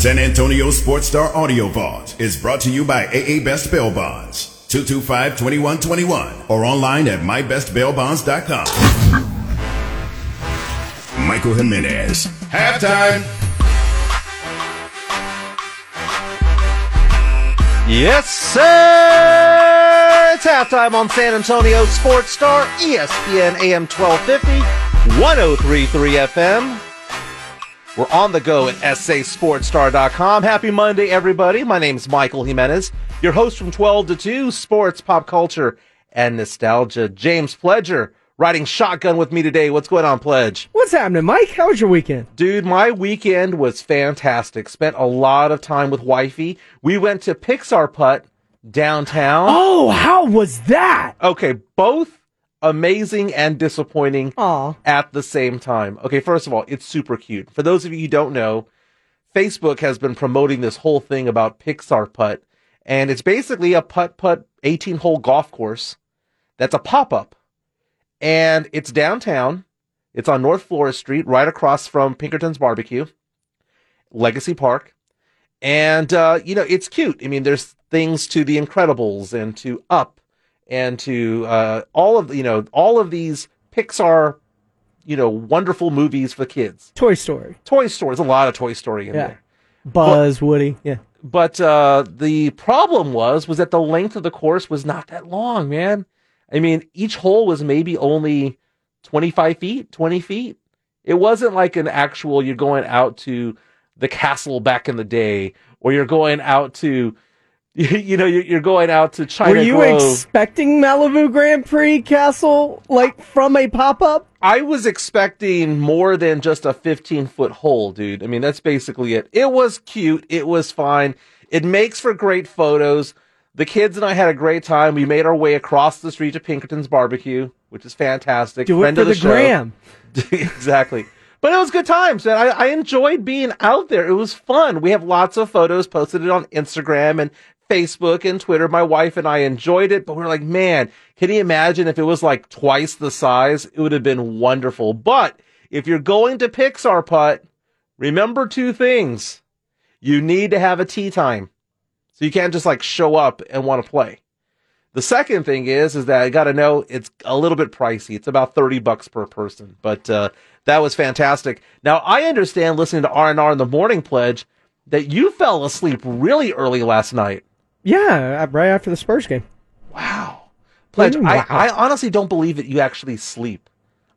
San Antonio Sports Star Audio Vault is brought to you by AA Best Bail Bonds. 225-2121 or online at mybestbailbonds.com. Michael Jimenez. Halftime. Yes, sir! It's halftime on San Antonio Sports Star, ESPN AM 1250, 1033 FM. We're on the go at sasportstar.com. Happy Monday, everybody. My name is Michael Jimenez, your host from 12 to 2, sports, pop culture, and nostalgia. James Pledger riding shotgun with me today. What's going on, Pledge? What's happening, Mike? How was your weekend? Dude, my weekend was fantastic. Spent a lot of time with wifey. We went to Pixar Putt downtown. Oh, how was that? Okay, both amazing and disappointing Aw. at the same time. Okay, first of all, it's super cute. For those of you who don't know, Facebook has been promoting this whole thing about Pixar Putt, and it's basically a putt putt 18 hole golf course that's a pop up. And it's downtown. It's on North Florida Street, right across from Pinkerton's Barbecue, Legacy Park. And, uh, you know, it's cute. I mean, there's things to The Incredibles and to Up and to uh, all of, you know, all of these Pixar, you know, wonderful movies for kids. Toy Story. Toy Story. There's a lot of Toy Story in Yeah. there. Buzz, Woody. Yeah. But uh, the problem was was that the length of the course was not that long, man. I mean, each hole was maybe only 25 feet, 20 feet. It wasn't like an actual you're going out to the castle back in the day, or you're going out to, you know, you're you're going out to China Were you Grove. expecting Malibu Grand Prix Castle like from a pop up? I was expecting more than just a 15 foot hole, dude. I mean, that's basically it. It was cute. It was fine. It makes for great photos. The kids and I had a great time. We made our way across the street to Pinkerton's Barbecue, which is fantastic. Do Friend it for of the, show. gram. exactly. But it was good times, and I, I enjoyed being out there. It was fun. We have lots of photos posted on Instagram and Facebook and Twitter. My wife and I enjoyed it, but we are like, man, can you imagine if it was like twice the size? It would have been wonderful. But if you're going to Pixar Putt, remember two things. You need to have a tee time. So you can't just like show up and want to play. The second thing is, is that I got to know it's a little bit pricey. It's about 30 bucks per person, but, uh, that was fantastic. Now I understand listening to R&R in the morning pledge that you fell asleep really early last night. Yeah, uh, right after the Spurs game. Wow. Pledge, I, wow. I honestly don't believe that you actually sleep.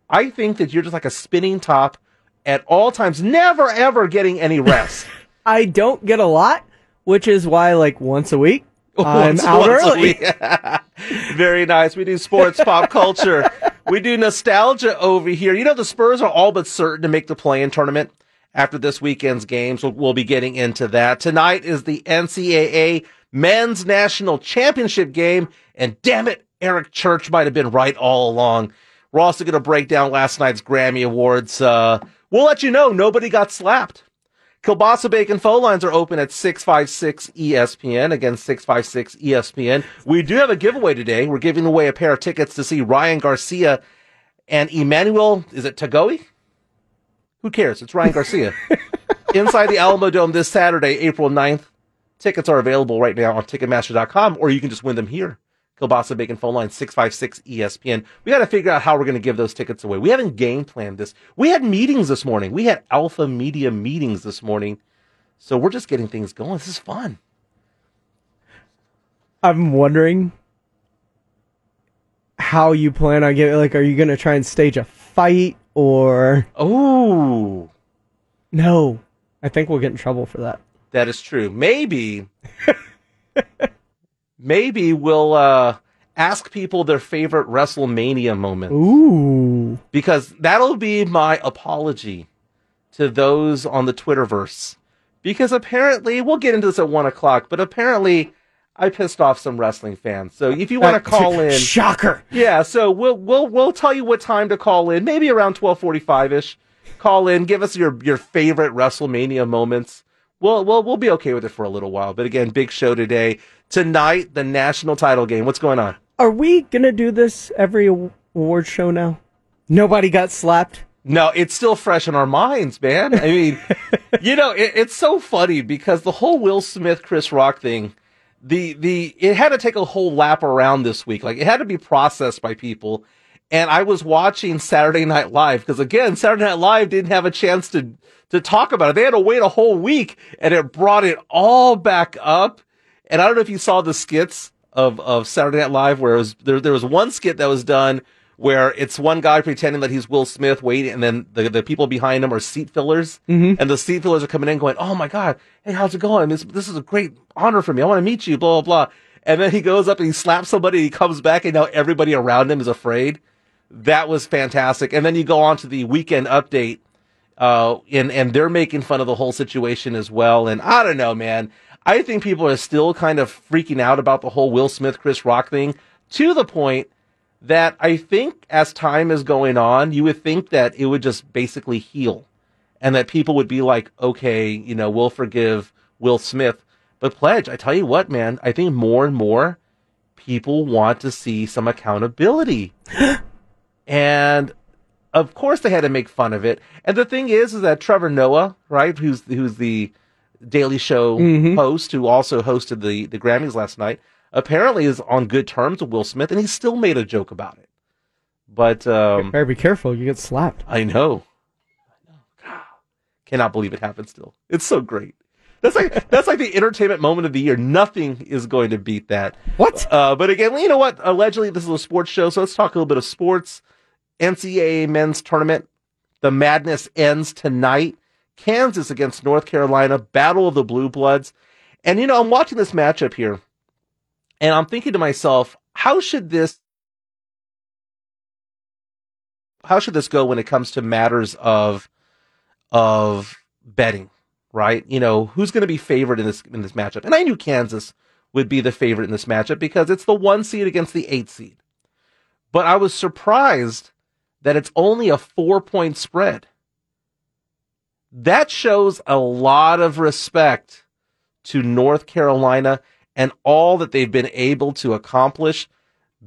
I think that you're just like a spinning top at all times, never ever getting any rest. I don't get a lot, which is why like once a week I'm Once- out once a early. week. Very nice. We do sports, pop culture. We do nostalgia over here. You know, the Spurs are all but certain to make the play-in tournament after this weekend's games. We'll, we'll be getting into that. Tonight is the NCAA Men's National Championship game. And damn it, Eric Church might have been right all along. We're also going to break down last night's Grammy Awards. Uh, we'll let you know nobody got slapped. Kiolbassa Bacon phone lines are open at 656 ESPN. Again, 656 ESPN. We do have a giveaway today. We're giving away a pair of tickets to see Ryan Garcia and Emmanuel, is it Tagoe? Who cares? It's Ryan Garcia. Inside the Alamo Dome this Saturday, April 9th. Tickets are available right now on Ticketmaster.com, or you can just win them here. Kiolbassa Bacon phone line 656 ESPN. We got to figure out how we're going to give those tickets away. We haven't game planned this. We had meetings this morning. We had alpha media meetings this morning. So we're just getting things going. This is fun. I'm wondering how you plan on getting like are you gonna try and stage a fight or Oh, no. I think we'll get in trouble for that. That is true. Maybe, maybe we'll uh, ask people their favorite WrestleMania moment Ooh. because that'll be my apology to those on the Twitterverse because apparently we'll get into this at one o'clock, but apparently I pissed off some wrestling fans. So if you want to call in, shocker. yeah. So we'll we'll we'll tell you what time to call in. Maybe around twelve forty five ish. Call in. Give us your your favorite WrestleMania moments. We'll we'll we'll be okay with it for a little while. But again, big show today. Tonight, the national title game. What's going on? Are we gonna do this every award show now? Nobody got slapped. No, it's still fresh in our minds, man. I mean, you know, it, it's so funny because the whole Will Smith, Chris Rock thing, the, the, it had to take a whole lap around this week. Like it had to be processed by people. And I was watching Saturday Night Live because again, Saturday Night Live didn't have a chance to, to talk about it. They had to wait a whole week and it brought it all back up. And I don't know if you saw the skits of, of Saturday Night Live where it was, there, there was one skit that was done where it's one guy pretending that he's Will Smith waiting, and then the, the people behind him are seat fillers, mm-hmm. and the seat fillers are coming in going, "Oh my god, hey, how's it going? This this is a great honor for me. I want to meet you." Blah blah blah. And then he goes up and he slaps somebody. And he comes back, and now everybody around him is afraid. That was fantastic. And then you go on to the weekend update, uh, and and they're making fun of the whole situation as well. And I don't know, man. I think people are still kind of freaking out about the whole Will Smith Chris Rock thing to the point that I think as time is going on, you would think that it would just basically heal and that people would be like, okay, you know, we'll forgive Will Smith. But Pledge, I tell you what, man, I think more and more people want to see some accountability. and of course they had to make fun of it. And the thing is, is that Trevor Noah, right, who's, who's the Daily Show mm-hmm. host who also hosted the, the Grammys last night, apparently is on good terms with Will Smith, and he still made a joke about it. But um, better be careful; you get slapped. I know. I know. God, cannot believe it happened. Still, it's so great. That's like that's like the entertainment moment of the year. Nothing is going to beat that. What? Uh, but again, you know what? Allegedly, this is a sports show, so let's talk a little bit of sports. NCAA men's tournament. The madness ends tonight. Kansas against North Carolina. Battle of the Blue Bloods. And you know, I'm watching this matchup here. And I'm thinking to myself, how should this how should this go when it comes to matters of of betting, right? You know, who's going to be favored in this in this matchup? And I knew Kansas would be the favorite in this matchup because it's the one seed against the eight seed. But I was surprised that it's only a four point spread. That shows a lot of respect to North Carolina and all that they've been able to accomplish.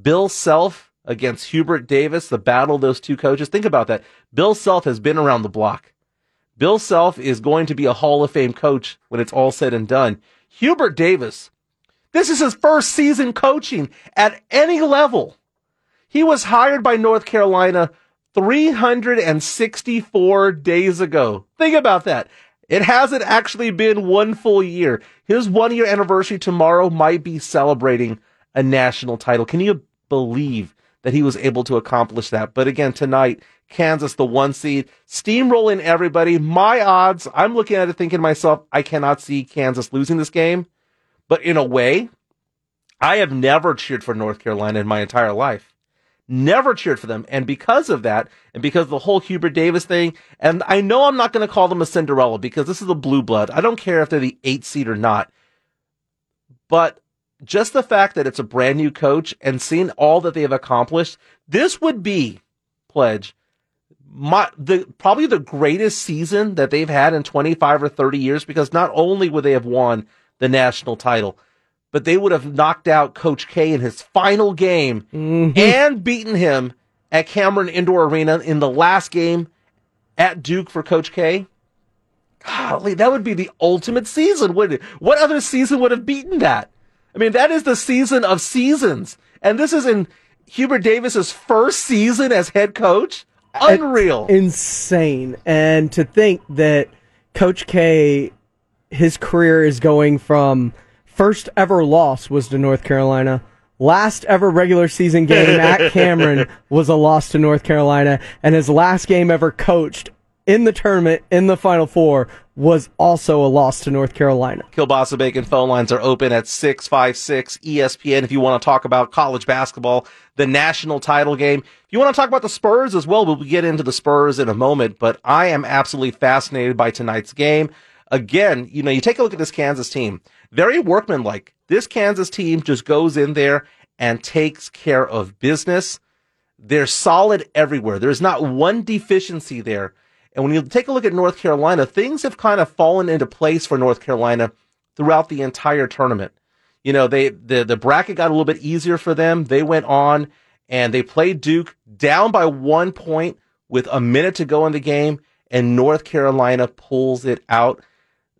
Bill Self against Hubert Davis, the battle of those two coaches. Think about that. Bill Self has been around the block. Bill Self is going to be a Hall of Fame coach when it's all said and done. Hubert Davis, this is his first season coaching at any level. He was hired by North Carolina 364 days ago. Think about that. It hasn't actually been one full year. His one year anniversary tomorrow might be celebrating a national title. Can you believe that he was able to accomplish that? But again, tonight, Kansas, the one seed, steamrolling everybody. My odds, I'm looking at it thinking to myself, I cannot see Kansas losing this game. But in a way, I have never cheered for North Carolina in my entire life never cheered for them. And because of that, and because of the whole Hubert Davis thing, and I know I'm not going to call them a Cinderella because this is a blue blood. I don't care if they're the eight seed or not. But just the fact that it's a brand new coach and seeing all that they have accomplished, this would be, pledge, my, the, probably the greatest season that they've had in 25 or 30 years because not only would they have won the national title, but they would have knocked out Coach K in his final game mm-hmm. and beaten him at Cameron Indoor Arena in the last game at Duke for Coach K. Golly, that would be the ultimate season, wouldn't it? What other season would have beaten that? I mean, that is the season of seasons. And this is in Hubert Davis's first season as head coach. Unreal. It's insane. And to think that Coach K, his career is going from First ever loss was to North Carolina. Last ever regular season game at Cameron was a loss to North Carolina, and his last game ever coached in the tournament in the Final Four was also a loss to North Carolina. Kiolbassa Bacon phone lines are open at 656 ESPN if you want to talk about college basketball, the national title game. If you want to talk about the Spurs as well, we'll get into the Spurs in a moment, but I am absolutely fascinated by tonight's game. Again, you know, you take a look at this Kansas team, very workmanlike. This Kansas team just goes in there and takes care of business. They're solid everywhere. There's not one deficiency there. And when you take a look at North Carolina, things have kind of fallen into place for North Carolina throughout the entire tournament. You know, they the the bracket got a little bit easier for them. They went on and they played Duke down by one point with a minute to go in the game, and North Carolina pulls it out.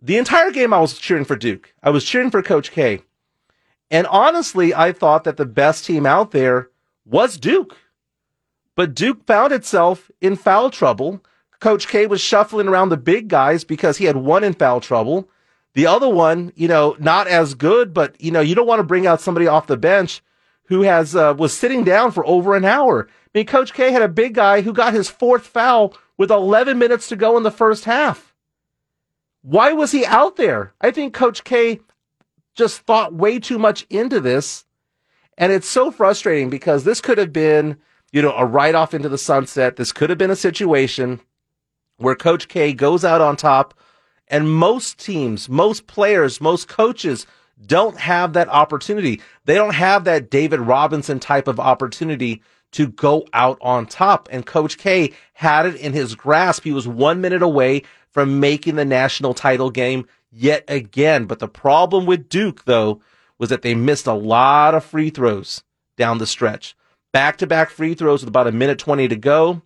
The entire game, I was cheering for Duke. I was cheering for Coach K. And honestly, I thought that the best team out there was Duke. But Duke found itself in foul trouble. Coach K was shuffling around the big guys because he had one in foul trouble. The other one, you know, not as good, but you know, you don't want to bring out somebody off the bench who has uh, was sitting down for over an hour. I mean, Coach K had a big guy who got his fourth foul with 11 minutes to go in the first half. Why was he out there? I think Coach K just thought way too much into this. And it's so frustrating because this could have been, you know, a write off into the sunset. This could have been a situation where Coach K goes out on top and most teams, most players, most coaches don't have that opportunity. They don't have that David Robinson type of opportunity to go out on top. And Coach K had it in his grasp. He was one minute away from making the national title game yet again. But the problem with Duke, though, was that they missed a lot of free throws down the stretch. Back to back free throws with about a minute 20 to go.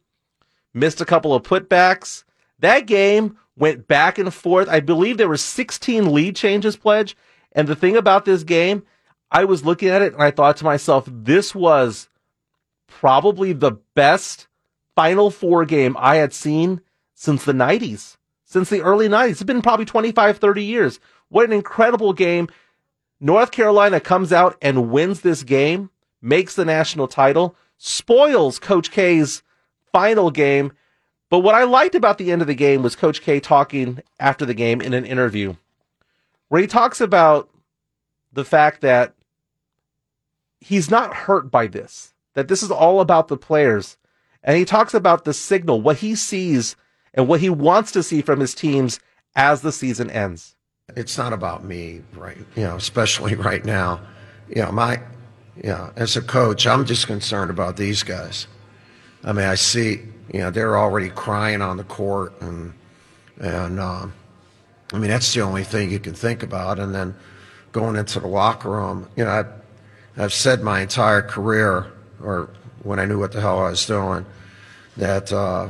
Missed a couple of putbacks. That game went back and forth. I believe there were 16 lead changes pledge. And the thing about this game, I was looking at it and I thought to myself, this was probably the best Final Four game I had seen since the 90s since the early 90s. It's been probably 25, 30 years. What an incredible game. North Carolina comes out and wins this game, makes the national title, spoils Coach K's final game. But what I liked about the end of the game was Coach K talking after the game in an interview where he talks about the fact that he's not hurt by this, that this is all about the players. And he talks about the signal, what he sees and what he wants to see from his teams as the season ends. It's not about me, right? You know, especially right now. You know, my, you know, as a coach, I'm just concerned about these guys. I mean, I see, you know, they're already crying on the court, and and um, I mean that's the only thing you can think about. And then going into the locker room, you know, I've, I've said my entire career, or when I knew what the hell I was doing, that. Uh,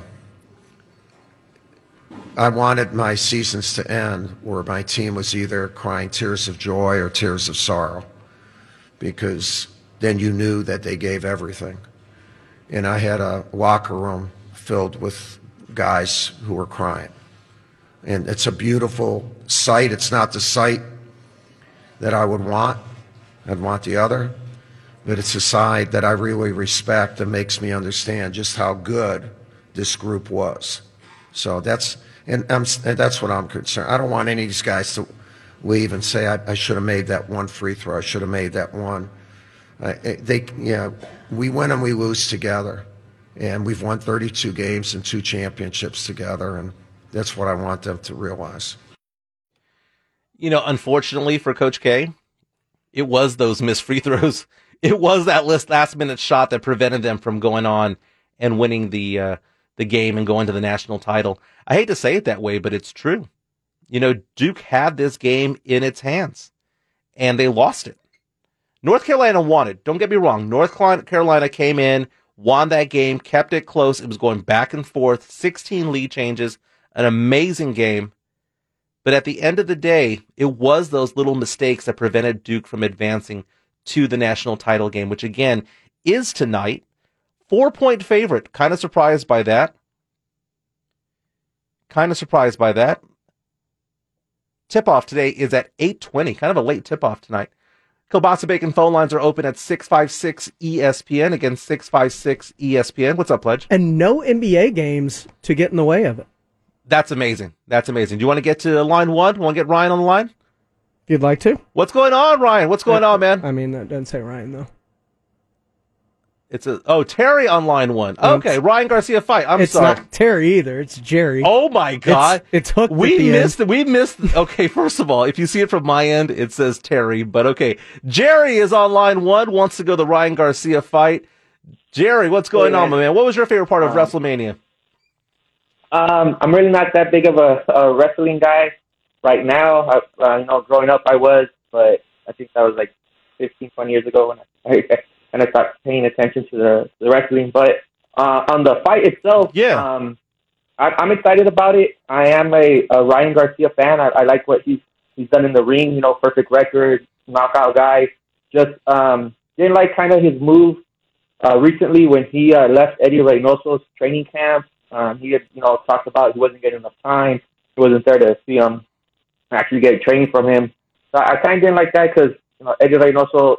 I wanted my seasons to end where my team was either crying tears of joy or tears of sorrow because then you knew that they gave everything. And I had a locker room filled with guys who were crying. And it's a beautiful sight. It's not the sight that I would want. I'd want the other. But it's a side that I really respect and makes me understand just how good this group was. So that's and, and that's what I'm concerned. I don't want any of these guys to leave and say I, I should have made that one free throw. I should have made that one. Uh, they, yeah, we win and we lose together, and we've won 32 games and two championships together, and that's what I want them to realize. You know, unfortunately for Coach K, it was those missed free throws. It was that last minute shot that prevented them from going on and winning the uh, the game and going to the national title. I hate to say it that way, but it's true. You know, Duke had this game in its hands and they lost it. North Carolina won it. Don't get me wrong. North Carolina came in, won that game, kept it close. It was going back and forth, 16 lead changes, an amazing game. But at the end of the day, it was those little mistakes that prevented Duke from advancing to the national title game, which again is tonight. Four point favorite. Kind of surprised by that. Kind of surprised by that. Tip off today is at 8:20. Kind of a late tip off tonight. Kiolbassa Bacon phone lines are open at 656 ESPN. Again, 656 ESPN. What's up, Pledge? And no NBA games to get in the way of it. That's amazing. That's amazing. Do you want to get to line one? Want to get Ryan on the line? If you'd like to. What's going on, Ryan? What's going uh, on, man? I mean, that doesn't say Ryan though. It's a oh Terry on line one. Okay, it's- Ryan Garcia fight. I'm it's sorry. not Terry either. It's Jerry. Oh my god, it's hooked. we at the missed. End. We missed. Okay, first of all, if you see it from my end, it says Terry. But okay, Jerry is on line one. Wants to go the Ryan Garcia fight. Jerry, what's going Hey, on, my man? What was your favorite part of Um, WrestleMania? Um, I'm really not that big of a, a wrestling guy right now. I, uh, you know, growing up I was, but I think that was like 15, 20 years ago when I and I started paying attention to the, the wrestling. But uh, on the fight itself, Yeah. um, I, I'm excited about it. I am a, a Ryan Garcia fan. I, I like what he's he's done in the ring. You know, perfect record, knockout guy. Just um, didn't like kind of his move uh, recently when he uh, left Eddie Reynoso's training camp. Um, he had, you know, talked about he wasn't getting enough time. He wasn't there to see him actually get training from him. So I kind of didn't like that because, you know, Eddie Reynoso,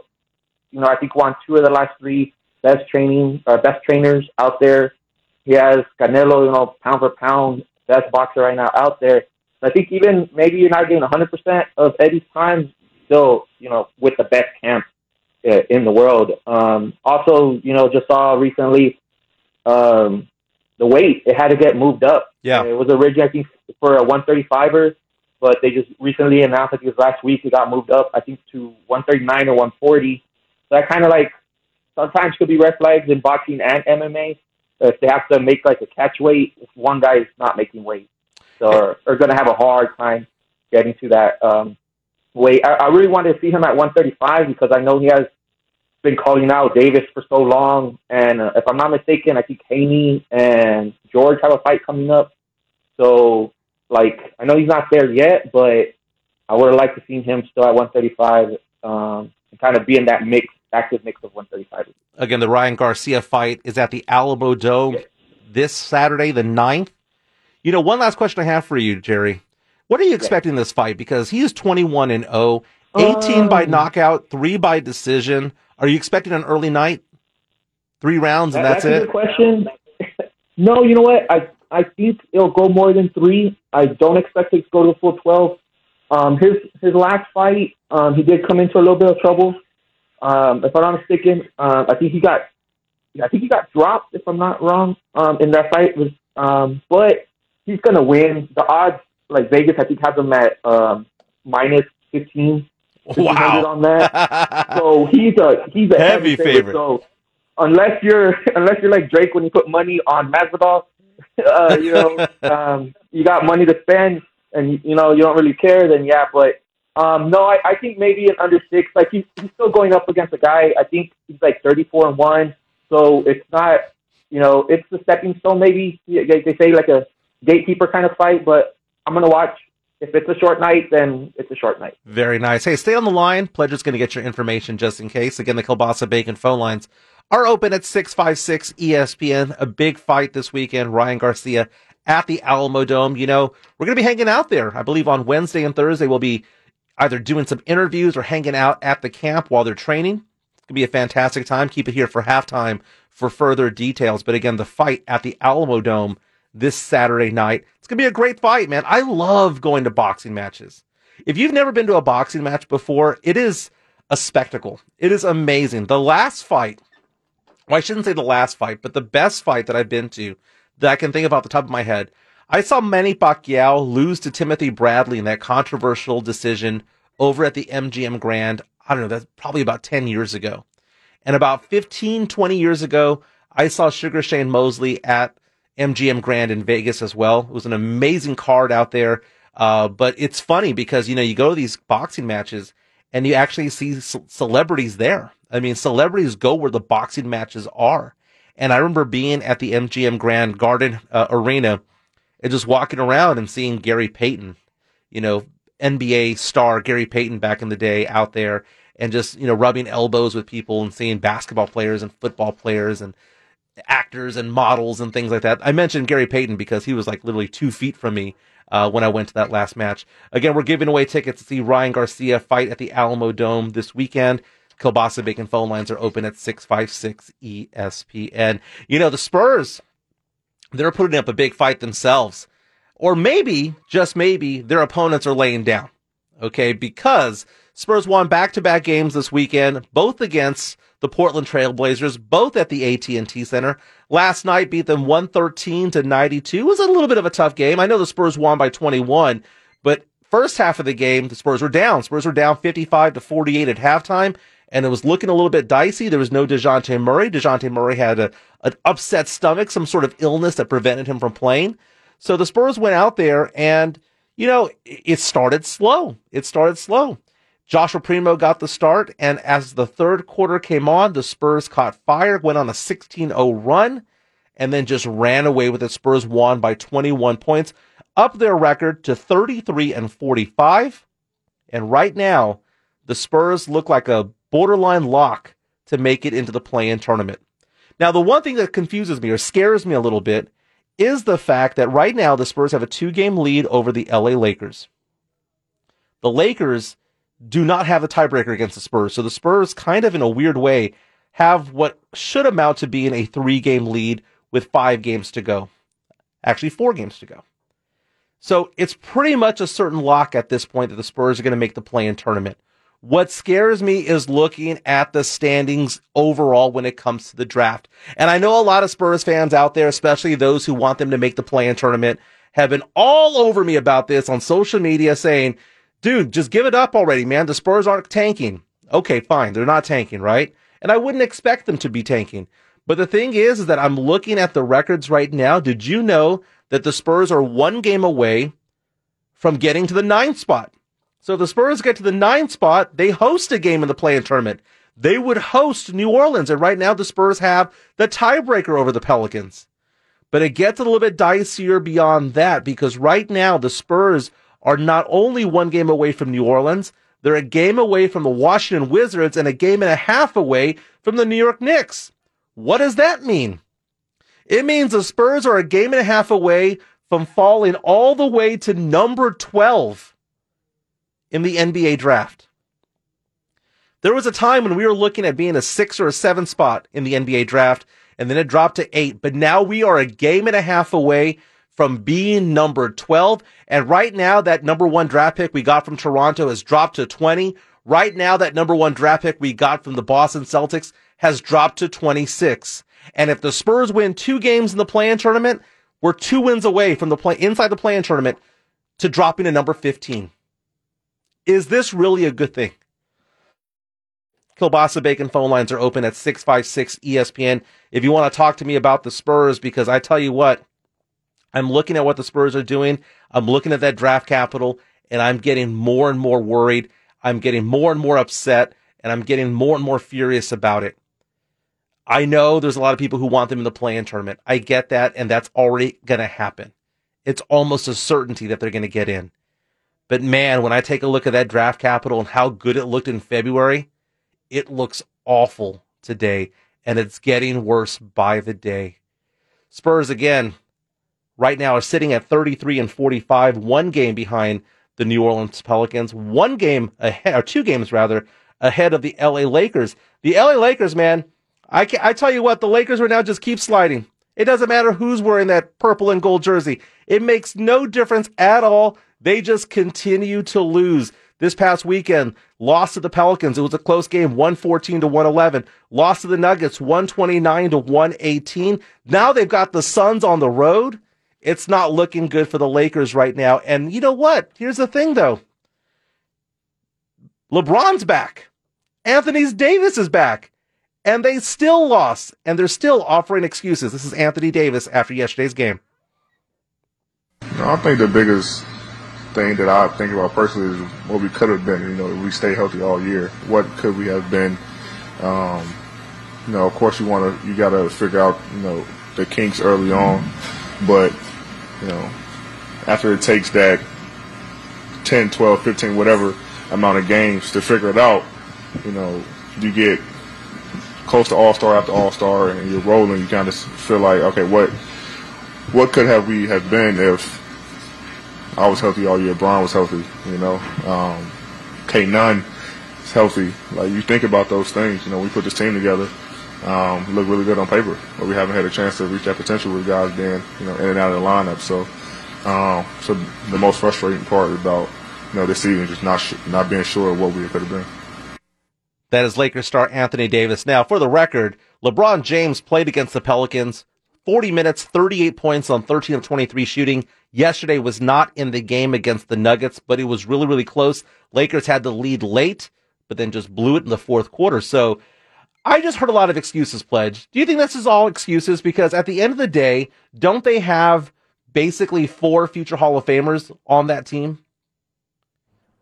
you know, I think won two of the last three best training, uh, best trainers out there. He has Canelo, you know, pound for pound, best boxer right now out there. So I think even maybe you're not getting 100% of Eddie's time, still, you know, with the best camp uh, in the world. Um, also, you know, just saw recently um, the weight it had to get moved up. Yeah. it was originally I think for a 135er, but they just recently announced I think it was last week it got moved up I think to 139 or 140. So that kind of like sometimes could be red flags in boxing and MMA if they have to make like a catch weight if one guy is not making weight, so are, are going to have a hard time getting to that um, weight. I, I really wanted to see him at 135 because I know he has been calling out Davis for so long, and uh, if I'm not mistaken, I think Haney and George have a fight coming up. So, like, I know he's not there yet, but I would have liked to see him still at 135 um, and kind of be in that mix, active mix of 135. Again, the Ryan Garcia fight is at the Alamo Dome this Saturday, the 9th. You know, one last question I have for you, Jerry. What are you expecting in this fight? Because he is 21 and 0, 18 by Um, knockout, 3 by decision. Are you expecting an early night? Three rounds and That- that's, a it? good question. no, you know what? I I think it'll go more than three. I don't expect it to go to the full twelve. Um, his his last fight, um, he did come into a little bit of trouble. Um, if I'm not mistaken, um, I think he got, I think he got dropped. If I'm not wrong, um, in that fight was, um, but he's gonna win. The odds, like Vegas, I think has him at um, minus fifteen. 1500 Wow. on that. so he's a he's a Heavy heavy, favorite. favorite. So unless you're unless you're like Drake when you put money on Masvidal, uh, you know, um, you got money to spend, and you know you don't really care. Then yeah, but um, no, I, I think maybe an under six. Like he's he's still going up against a guy. I think he's like thirty four and one. So it's not you know it's the stepping stone. Maybe they, they say like a gatekeeper kind of fight, but I'm gonna watch. If it's a short night, then it's a short night. Very nice. Hey, stay on the line. Pledger's going to get your information just in case. Again, the Kiolbassa Bacon phone lines are open at 656 ESPN. A big fight this weekend. Ryan Garcia at the Alamo Dome. You know, we're going to be hanging out there. I believe on Wednesday and Thursday, we'll be either doing some interviews or hanging out at the camp while they're training. It's going to be a fantastic time. Keep it here for halftime for further details. But again, the fight at the Alamo Dome this Saturday night. It's going to be a great fight, man. I love going to boxing matches. If you've never been to a boxing match before, it is a spectacle. It is amazing. The last fight, well, I shouldn't say the last fight, but the best fight that I've been to that I can think of off the top of my head, I saw Manny Pacquiao lose to Timothy Bradley in that controversial decision over at the MGM Grand. I don't know, that's probably about 10 years ago. And about 15, 20 years ago, I saw Sugar Shane Mosley at MGM Grand in Vegas as well. It was an amazing card out there. Uh, but it's funny because, you know, you go to these boxing matches and you actually see ce- celebrities there. I mean, celebrities go where the boxing matches are. And I remember being at the MGM Grand Garden uh, Arena and just walking around and seeing Gary Payton, you know, NBA star Gary Payton back in the day out there and just, you know, rubbing elbows with people and seeing basketball players and football players and actors and models and things like that. I mentioned Gary Payton because he was like literally two feet from me uh, when I went to that last match. Again, we're giving away tickets to see Ryan Garcia fight at the Alamo Dome this weekend. Kiolbassa Bacon phone lines are open at 656 ESPN. You know, the Spurs, they're putting up a big fight themselves. or maybe, just maybe, their opponents are laying down. Okay, because Spurs won back-to-back games this weekend, both against the Portland Trailblazers, both at the AT&T Center. Last night beat them 113 to 92. It was a little bit of a tough game. I know the Spurs won by 21, but first half of the game, the Spurs were down. Spurs were down 55 to 48 at halftime, and it was looking a little bit dicey. There was no DeJounte Murray. DeJounte Murray had a, an upset stomach, some sort of illness that prevented him from playing. So the Spurs went out there and, you know, it started slow. It started slow. Joshua Primo got the start, and as the third quarter came on, the Spurs caught fire, went on a 16 0 run, and then just ran away with it. Spurs won by 21 points, up their record to 33 and 45. And right now, the Spurs look like a borderline lock to make it into the play in tournament. Now, the one thing that confuses me or scares me a little bit is the fact that right now the Spurs have a two game lead over the LA Lakers. The Lakers do not have a tiebreaker against the Spurs. So the Spurs, kind of in a weird way, have what should amount to being a three game lead with five games to go. Actually, four games to go. So it's pretty much a certain lock at this point that the Spurs are going to make the play in tournament. What scares me is looking at the standings overall when it comes to the draft. And I know a lot of Spurs fans out there, especially those who want them to make the play in tournament, have been all over me about this on social media saying, dude, just give it up already, man. The Spurs aren't tanking. Okay, fine. They're not tanking, right? And I wouldn't expect them to be tanking. But the thing is, is that I'm looking at the records right now. Did you know that the Spurs are one game away from getting to the ninth spot? So if the Spurs get to the ninth spot, they host a game in the play-in tournament. They would host New Orleans. And right now the Spurs have the tiebreaker over the Pelicans. But it gets a little bit dicier beyond that because right now the Spurs are not only one game away from New Orleans, they're a game away from the Washington Wizards and a game and a half away from the New York Knicks. What does that mean? It means the Spurs are a game and a half away from falling all the way to number 12 in the NBA draft. There was a time when we were looking at being a six or a seven spot in the NBA draft, and then it dropped to eight. But now we are a game and a half away from being number 12. And right now, that number one draft pick we got from Toronto has dropped to 20. Right now, that number one draft pick we got from the Boston Celtics has dropped to 26. And if the Spurs win two games in the play-in tournament, we're two wins away from the play inside the play-in tournament to dropping to number 15. Is this really a good thing? Kiolbassa Bacon phone lines are open at 656 ESPN. If you want to talk to me about the Spurs, because I tell you what, I'm looking at what the Spurs are doing. I'm looking at that draft capital and I'm getting more and more worried. I'm getting more and more upset and I'm getting more and more furious about it. I know there's a lot of people who want them in the play-in tournament. I get that, and that's already going to happen. It's almost a certainty that they're going to get in. But man, when I take a look at that draft capital and how good it looked in February, it looks awful today, and it's getting worse by the day. Spurs again, right now are sitting at 33 and 45, one game behind the New Orleans Pelicans, one game ahead, or two games rather, ahead of the LA Lakers. The LA Lakers, man, I, I tell you what, the Lakers right now just keep sliding. It doesn't matter who's wearing that purple and gold jersey. It makes no difference at all. They just continue to lose. This past weekend, lost to the Pelicans. It was a close game, 114 to 111. Lost to the Nuggets, 129 to 118. Now they've got the Suns on the road it's not looking good for the Lakers right now. And you know what? Here's the thing though. LeBron's back. Anthony Davis is back. And they still lost. And they're still offering excuses. This is Anthony Davis after yesterday's game. I think the biggest thing that I think about personally is what we could have been. You know, if we stay healthy all year. What could we have been? Um, you know, of course, you want to, you got to figure out, you know, the kinks early on. But you know, after it takes that 10, 12, 15, whatever amount of games to figure it out, you know, you get close to All Star after All Star, and you're rolling. You kind of feel like, okay, what what could have we have been if I was healthy all year, Bron was healthy, you know, um, K Nunn is healthy. Like you think about those things, you know, we put this team together um, look really good on paper, but we haven't had a chance to reach that potential with guys being, you know, in and out of the lineup. So Um, so the most frustrating part about you know this season just not sh- not being sure what we could have been. That is Lakers star Anthony Davis. Now, for the record, LeBron James played against the Pelicans 40 minutes, 38 points on 13 of 23 shooting. Yesterday was not in the game against the Nuggets, but it was really, really close. Lakers had the lead late, but then just blew it in the fourth quarter. So I just heard a lot of excuses, Pledge. Do you think this is all excuses? Because at the end of the day, don't they have basically four future Hall of Famers on that team?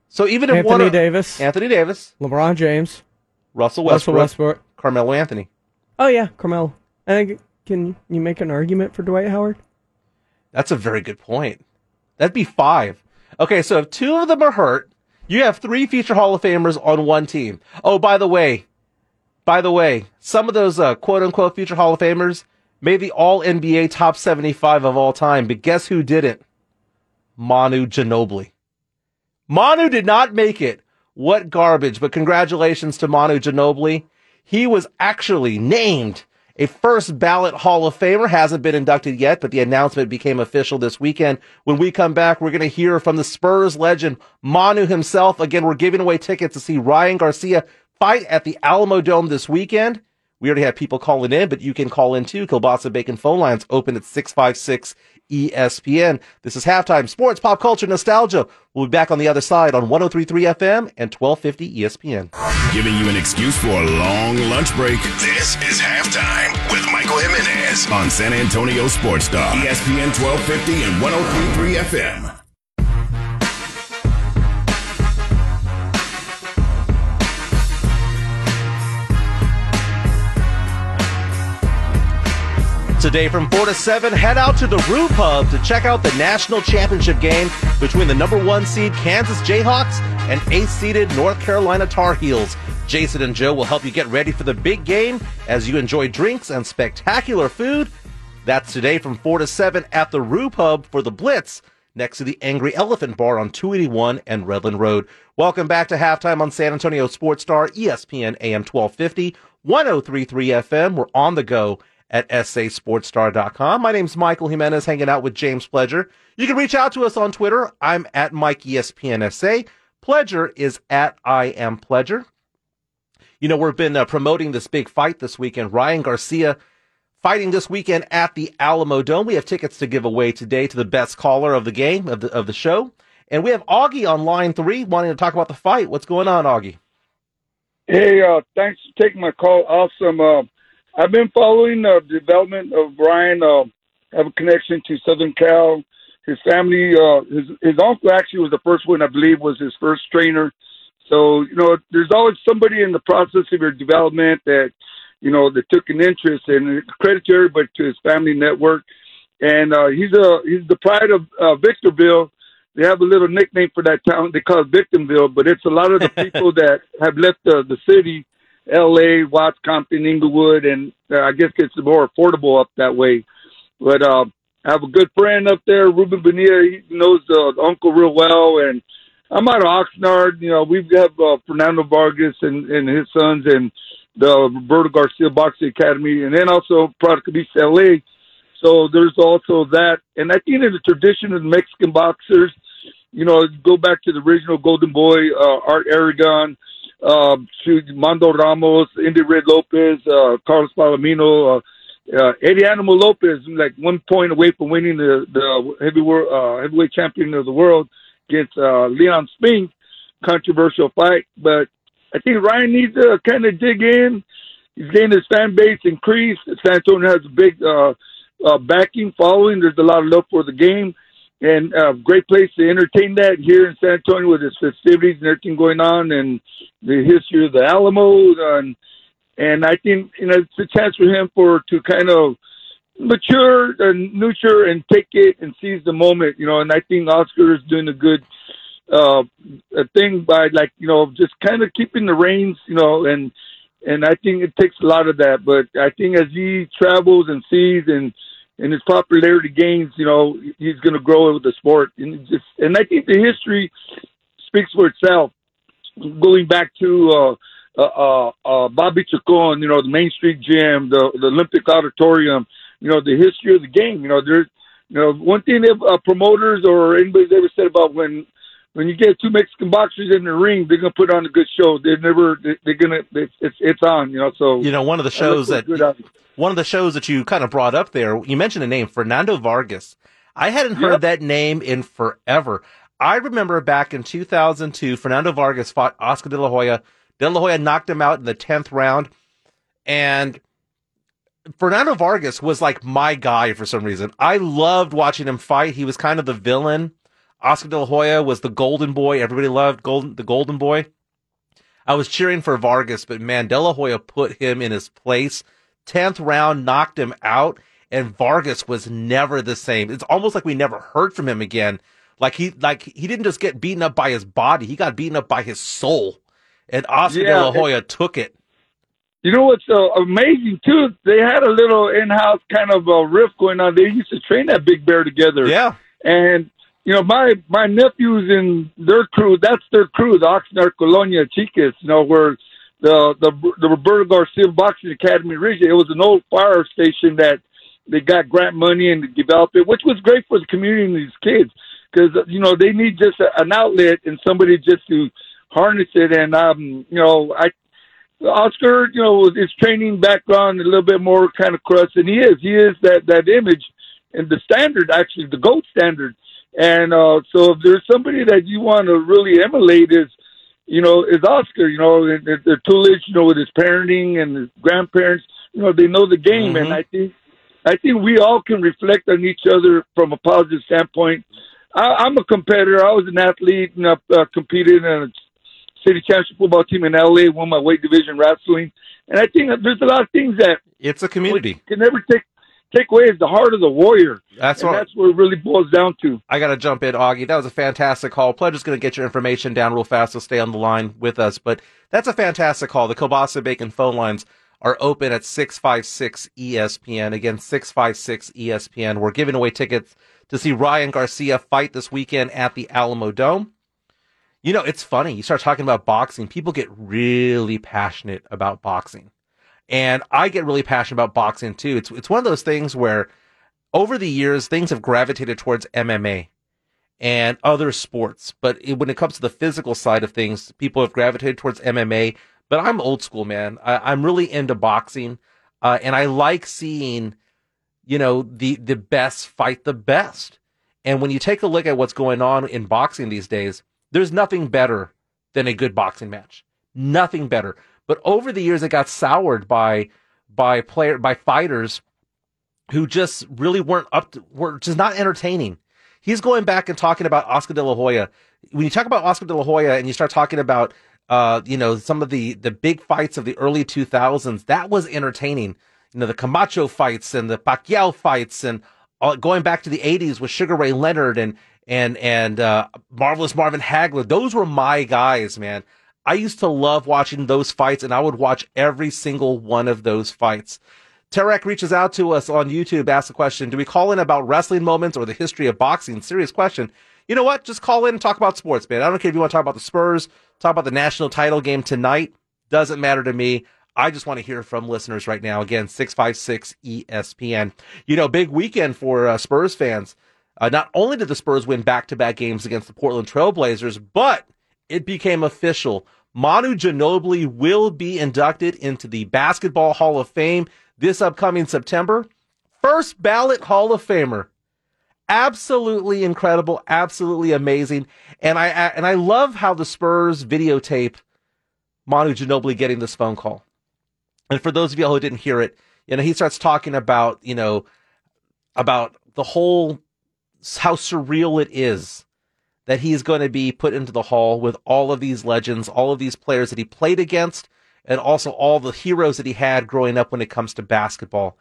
So even if Anthony one of, Davis, Anthony Davis, LeBron James, Russell Russell Westbrook, Westbrook. Carmelo Anthony. Oh yeah, Carmelo. And can you make an argument for Dwight Howard? That's a very good point. That'd be five. Okay, so if two of them are hurt, you have three future Hall of Famers on one team. Oh, by the way, by the way, some of those uh, quote unquote future Hall of Famers made the All NBA top 75 of all time, but guess who didn't? Manu Ginobili. Manu did not make it. What garbage, but congratulations to Manu Ginobili. He was actually named a first ballot Hall of Famer. Hasn't been inducted yet, but the announcement became official this weekend. When we come back, we're going to hear from the Spurs legend, Manu himself. Again, we're giving away tickets to see Ryan Garcia fight at the Alamo Dome this weekend. We already have people calling in, but you can call in too. Kiolbassa Bacon phone lines open at 656 ESPN. This is halftime sports, pop culture, nostalgia. We'll be back on the other side on 1033 FM and 1250 ESPN. Giving you an excuse for a long lunch break. This is halftime with Michael Jimenez on San Antonio Sports Talk, ESPN 1250 and 1033 FM. Today from 4 to 7, head out to the Roo Pub to check out the national championship game between the number one seed Kansas Jayhawks and eighth seeded North Carolina Tar Heels. Jason and Joe will help you get ready for the big game as you enjoy drinks and spectacular food. That's today from 4 to 7 at the Roo Pub for the Blitz next to the Angry Elephant Bar on 281 and Redland Road. Welcome back to halftime on San Antonio Sports Star, ESPN AM 1250, 1033 FM. We're on the go at sasportstar.com. My name's Michael Jimenez, hanging out with James Pledger. You can reach out to us on Twitter. I'm at Mike ESPNSA. Pledger is at I am Pledger. You know, we've been uh, promoting this big fight this weekend. Ryan Garcia fighting this weekend at the Alamo Dome. We have tickets to give away today to the best caller of the game, of the, of the show. And we have Augie on line three wanting to talk about the fight. What's going on, Augie? Hey, uh, thanks for taking my call. Awesome. Uh, I've been following the development of Brian. Uh, have a connection to Southern Cal. His family, uh, his his uncle actually was the first one, I believe, was his first trainer. So you know, there's always somebody in the process of your development that you know that took an interest and credit to everybody to his family network. And uh, he's a he's the pride of uh, Victorville. They have a little nickname for that town. They call it Victimville, but it's a lot of the people that have left the the city L.A., Watts, Compton, Inglewood, and uh, I guess it's more affordable up that way. But uh, I have a good friend up there, Ruben Bonilla. He knows uh, the uncle real well, and I'm out of Oxnard. You know, we have got uh, Fernando Vargas and, and his sons, and the Roberto Garcia Boxing Academy, and then also Product of LA. So there's also that, and I think in the tradition of Mexican boxers, you know, go back to the original Golden Boy, uh, Art Aragon uh, to Mando Ramos, Indy Red Lopez, uh, Carlos Palomino, uh, uh, Eddie Animal Lopez, like one point away from winning the the heavy uh, heavyweight champion of the world against uh, Leon Spinks. Controversial fight, but I think Ryan needs to kind of dig in. He's getting his fan base increased. San Antonio has a big backing following. There's a lot of love for the game and uh, great place to entertain that here in San Antonio with its festivities and everything going on, and the history of the Alamo, and and I think you know it's a chance for him for to kind of mature and nurture and take it and seize the moment, you know. And I think Oscar is doing a good uh a thing by like you know just kind of keeping the reins, you know, and and I think it takes a lot of that. But I think as he travels and sees and and his popularity gains, you know, he's going to grow with the sport. And just, and I think the history speaks for itself. Going back to uh, uh, uh, uh, Bobby Chacon, you know, the Main Street Gym, the, the Olympic Auditorium, you know, the history of the game. You know, there's You know, one thing that uh, promoters or anybody's ever said about when when you get two Mexican boxers in the ring, they're gonna put on a good show. They're never they're gonna it's it's, it's on. You know, so you know one of the shows that one of the shows that you kind of brought up there. You mentioned a name, Fernando Vargas. I hadn't heard yep. that name in forever. I remember back in 2002, Fernando Vargas fought Oscar De La Hoya. De La Hoya knocked him out in the 10th round. And Fernando Vargas was like my guy for some reason. I loved watching him fight. He was kind of the villain. Oscar De La Hoya was the golden boy. Everybody loved golden, the golden boy. I was cheering for Vargas, but man, De La Hoya put him in his place. 10th round, knocked him out, and Vargas was never the same. It's almost like we never heard from him again. Like he, like he didn't just get beaten up by his body, he got beaten up by his soul. And Oscar yeah, De La Hoya it, took it. You know what's uh, amazing too? They had a little in-house kind of uh, riff going on. They used to train that big bear together. Yeah. And you know, my my nephews in their crew, that's their crew, the Oxnard Colonia Chicas, you know, where the the the Roberto Garcia Boxing Academy originally. It was an old fire station that they got grant money and developed it, which was great for the community and these kids because you know they need just a, an outlet and somebody just to harness it. And um, you know, I Oscar, you know, his training background a little bit more kind of crust, and he is he is that that image and the standard actually the gold standard. And uh, so if there's somebody that you want to really emulate is you know, is Oscar, you know, the Tulich, you know, with his parenting and his grandparents, you know, they know the game. Mm-hmm. And I think, I think we all can reflect on each other from a positive standpoint. I, I'm a competitor. I was an athlete and I uh, competed in a city championship football team in LA, won my weight division wrestling. And I think there's a lot of things that it's a community can never take take away is the heart of the warrior. That's what that's what it really boils down to. I got to jump in, Augie. That was a fantastic call. Pledge is going to get your information down real fast, so stay on the line with us. But that's a fantastic call. The Kiolbassa Bacon phone lines are open at 656 ESPN. Again, 656 ESPN. We're giving away tickets to see Ryan Garcia fight this weekend at the Alamodome. You know, it's funny. You start talking about boxing, people get really passionate about boxing. And I get really passionate about boxing too. It's it's one of those things where over the years things have gravitated towards MMA and other sports, but it, when it comes to the physical side of things, people have gravitated towards MMA. But I'm old school, man. I, am really into boxing, uh, and I like seeing, you know, the the best fight the best. And when you take a look at what's going on in boxing these days, there's nothing better than a good boxing match. Nothing better. But over the years, it got soured by by player by fighters who just really weren't up to, were just not entertaining. He's going back and talking about Oscar De La Hoya. When you talk about Oscar De La Hoya and you start talking about uh, you know, some of the the big fights of the early 2000s, that was entertaining. You know, the Camacho fights and the Pacquiao fights and uh, going back to the 80s with Sugar Ray Leonard and and and uh, Marvelous Marvin Hagler. Those were my guys, man. I used to love watching those fights and I would watch every single one of those fights. Tarek reaches out to us on YouTube, asks a question. Do we call in about wrestling moments or the history of boxing? Serious question. You know what? Just call in and talk about sports, man. I don't care if you want to talk about the Spurs, talk about the national title game tonight. Doesn't matter to me. I just want to hear from listeners right now. Again, 656 ESPN. You know, big weekend for uh, Spurs fans. Uh, not only did the Spurs win back to back games against the Portland Trailblazers, but it became official. Manu Ginobili will be inducted into the Basketball Hall of Fame this upcoming September. First ballot Hall of Famer. Absolutely incredible, absolutely amazing. And I, and I love how the Spurs videotape Manu Ginobili getting this phone call. And for those of you who didn't hear it, you know, he starts talking about, you know, about the whole how surreal it is that he's going to be put into the hall with all of these legends, all of these players that he played against, and also all the heroes that he had growing up when it comes to basketball.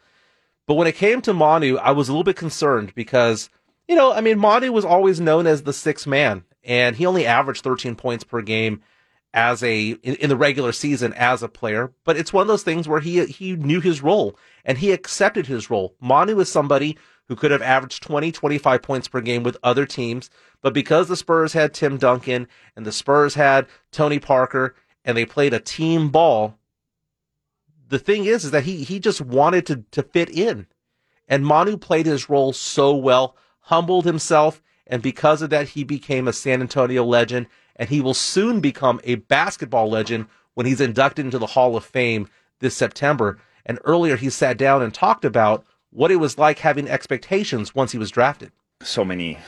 But when it came to Manu, I was a little bit concerned because, you know, I mean, Manu was always known as the sixth man, and he only averaged 13 points per game as a in, in, the regular season as a player. But it's one of those things where he he knew his role and he accepted his role. Manu is somebody who could have averaged 20, 25 points per game with other teams. But because the Spurs had Tim Duncan and the Spurs had Tony Parker and they played a team ball, the thing is, is that he, he just wanted to, to fit in. And Manu played his role so well, humbled himself, and because of that, he became a San Antonio legend, and he will soon become a basketball legend when he's inducted into the Hall of Fame this September. And earlier, he sat down and talked about what it was like having expectations once he was drafted. So many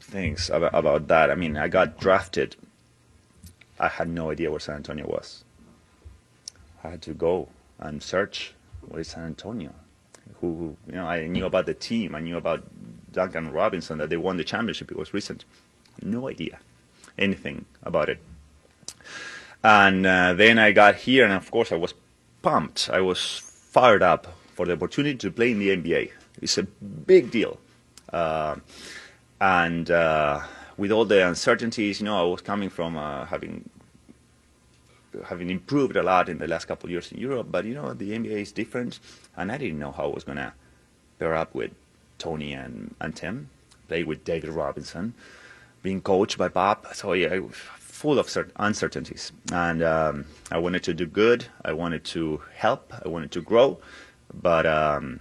things about, about that. I mean, I got drafted. I had no idea where San Antonio was. I had to go and search what is San Antonio. Who you know, I knew about the team. I knew about Duncan Robinson that they won the championship. It was recent. No idea anything about it. And uh, then I got here, and of course I was pumped. I was fired up for the opportunity to play in the NBA. It's a big deal. Uh, and uh, with all the uncertainties, you know, I was coming from uh, having having improved a lot in the last couple of years in Europe, but you know, the NBA is different, and I didn't know how I was gonna pair up with Tony and, and Tim, play with David Robinson, being coached by Pop. So yeah, I was full of uncertainties, and um, I wanted to do good. I wanted to help. I wanted to grow, but um,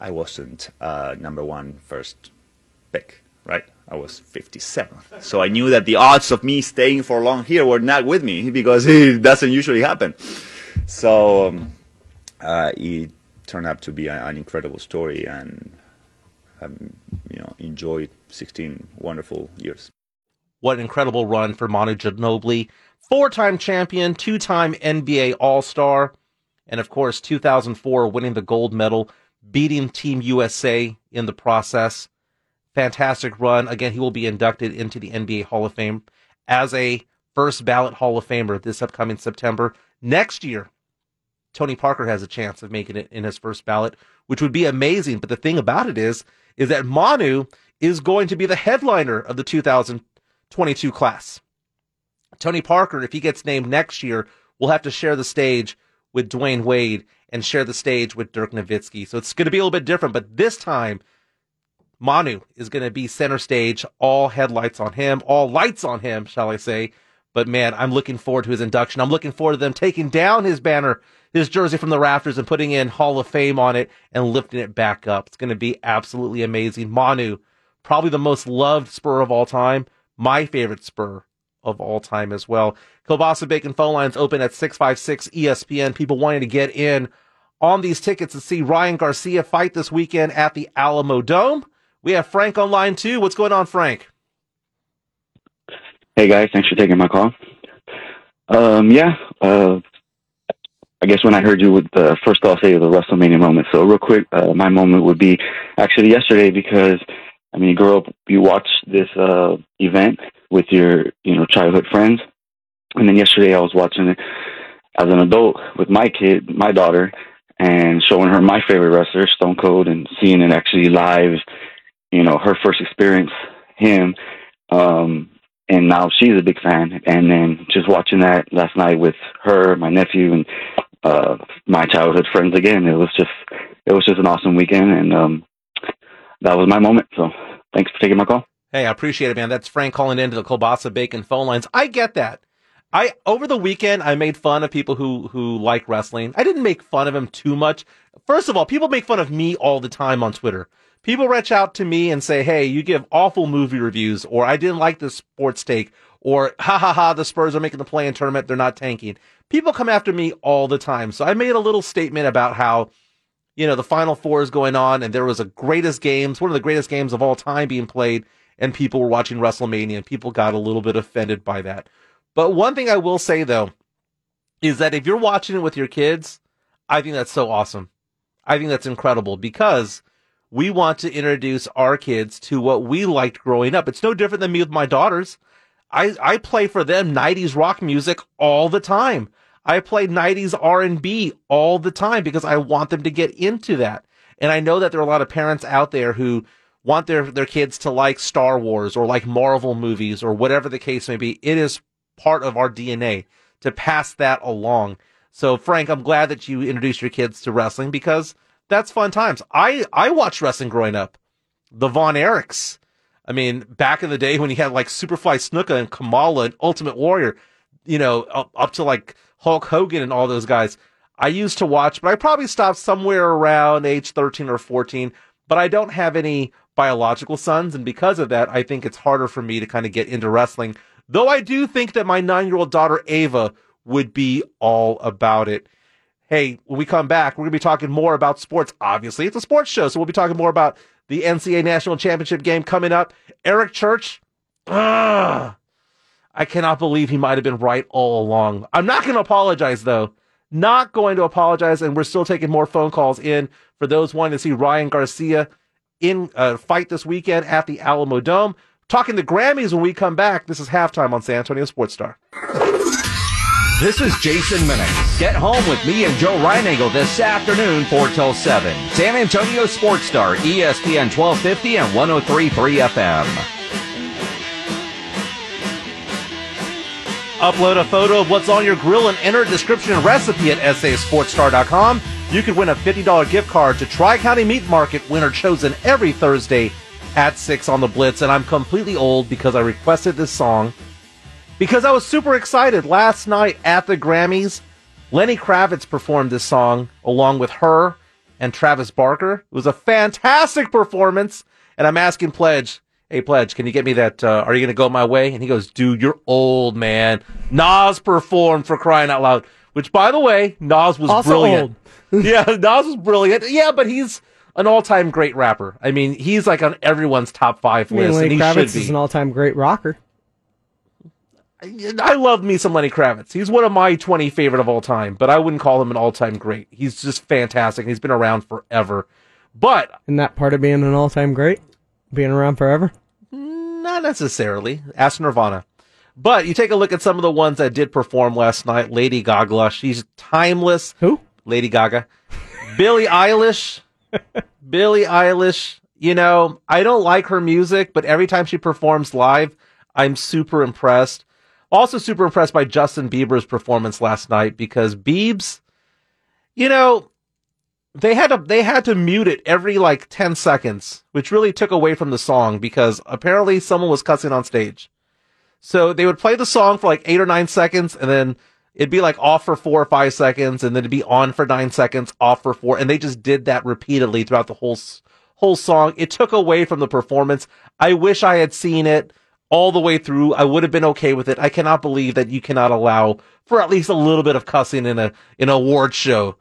I wasn't uh, number one first pick, right? I was 57th. So I knew that the odds of me staying for long here were not with me because it doesn't usually happen. So um, uh, it turned out to be an incredible story and I've, you know, enjoyed 16 wonderful years. What an incredible run for Manu Ginobili, four-time champion, two-time NBA All-Star, and of course 2004 winning the gold medal, beating Team USA in the process fantastic run. Again, he will be inducted into the NBA Hall of Fame as a first ballot Hall of Famer this upcoming September. Next year, Tony Parker has a chance of making it in his first ballot, which would be amazing. But the thing about it is, is that Manu is going to be the headliner of the 2022 class. Tony Parker, if he gets named next year, will have to share the stage with Dwyane Wade and share the stage with Dirk Nowitzki. So it's going to be a little bit different, but this time Manu is going to be center stage, all headlights on him, all lights on him, shall I say. But man, I'm looking forward to his induction. I'm looking forward to them taking down his banner, his jersey from the rafters and putting in Hall of Fame on it and lifting it back up. It's going to be absolutely amazing. Manu, probably the most loved Spur of all time, my favorite Spur of all time as well. Kiolbassa Bacon phone lines open at 656 ESPN. People wanting to get in on these tickets to see Ryan Garcia fight this weekend at the Alamodome. We have Frank on line too. What's going on, Frank? Hey guys, thanks for taking my call. Um, yeah, uh, I guess when I heard you, with the first I'll say the WrestleMania moment. So real quick, uh, my moment would be actually yesterday because I mean, you grow up, you watch this uh, event with your you know childhood friends, and then yesterday I was watching it as an adult with my kid, my daughter, and showing her my favorite wrestler, Stone Cold, and seeing it actually live you know, her first experience, him, um, and now she's a big fan. And then just watching that last night with her, my nephew, and uh, my childhood friends again, it was just it was just an awesome weekend, and um, that was my moment. So thanks for taking my call. Hey, I appreciate it, man. That's Frank calling into the Kiolbassa Bacon phone lines. I get that. I over the weekend I made fun of people who who like wrestling. I didn't make fun of them too much. First of all, people make fun of me all the time on Twitter people reach out to me and say, Hey, you give awful movie reviews, or I didn't like this sports take, or ha ha ha, the Spurs are making the play in tournament. They're not tanking. People come after me all the time. So I made a little statement about how, you know, the final four is going on and there was a greatest games, one of the greatest games of all time being played and people were watching WrestleMania and people got a little bit offended by that. But one thing I will say though, is that if you're watching it with your kids, I think that's so awesome. I think that's incredible because we want to introduce our kids to what we liked growing up. It's no different than me with my daughters. I, I play for them 90s rock music all the time. I play 90s R&B all the time because I want them to get into that. And I know that there are a lot of parents out there who want their, their kids to like Star Wars or like Marvel movies or whatever the case may be. It is part of our DNA to pass that along. So Frank, I'm glad that you introduced your kids to wrestling because that's fun times. I I watched wrestling growing up. The Von Erichs. I mean, back in the day when you had like Superfly Snuka and Kamala and Ultimate Warrior, you know, up, up to like Hulk Hogan and all those guys. I used to watch, but I probably stopped somewhere around age 13 or 14. But I don't have any biological sons, and because of that, I think it's harder for me to kind of get into wrestling. Though I do think that my nine year old daughter Ava would be all about it. Hey, when we come back, we're going to be talking more about sports. Obviously, it's a sports show, so we'll be talking more about the NCAA National Championship game coming up. Eric Church, ugh, I cannot believe he might have been right all along. I'm not going to apologize, though. Not going to apologize, and we're still taking more phone calls in for those wanting to see Ryan Garcia in a uh, fight this weekend at the Alamodome. Talking the Grammys when we come back. This is halftime on San Antonio Sports Star. This is Jason Minix. Get home with me and Joe Reinagle this afternoon, 4 till 7. San Antonio Sports Star, ESPN 1250 and 1033 FM. Upload a photo of what's on your grill and enter a description and recipe at sasportstar.com. You could win a $50 gift card to Tri County Meat Market, winner chosen every Thursday at 6 on the Blitz. And I'm completely old because I requested this song because I was super excited last night at the Grammys. Lenny Kravitz performed this song along with her and Travis Barker. It was a fantastic performance. And I'm asking Pledge, hey, Pledge, can you get me that? Uh, are you going to go my way? And he goes, dude, you're old, man. Nas performed for crying out loud, which, by the way, Nas was also brilliant. yeah, Nas was brilliant. Yeah, but he's an all-time great rapper. I mean, he's like on everyone's top five I mean, list, Lenny and he Kravitz should be. is an all-time great rocker. I love me some Lenny Kravitz. He's one of my 20 favorite of all time, but I wouldn't call him an all-time great. He's just fantastic. He's been around forever. But Isn't that part of being an all-time great? Being around forever? Not necessarily. Ask Nirvana. But you take a look at some of the ones that did perform last night. Lady Gaga, she's timeless. Who? Lady Gaga. Billie Eilish. Billie Eilish. You know, I don't like her music, but every time she performs live, I'm super impressed. Also super impressed by Justin Bieber's performance last night because Biebs, you know, they had to they had to mute it every like 10 seconds, which really took away from the song because apparently someone was cussing on stage. So they would play the song for like 8 or 9 seconds and then it'd be like off for 4 or 5 seconds and then it'd be on for 9 seconds, off for 4 and they just did that repeatedly throughout the whole whole song. It took away from the performance. I wish I had seen it all the way through. I would have been okay with it. I cannot believe that you cannot allow for at least a little bit of cussing in a in an award show.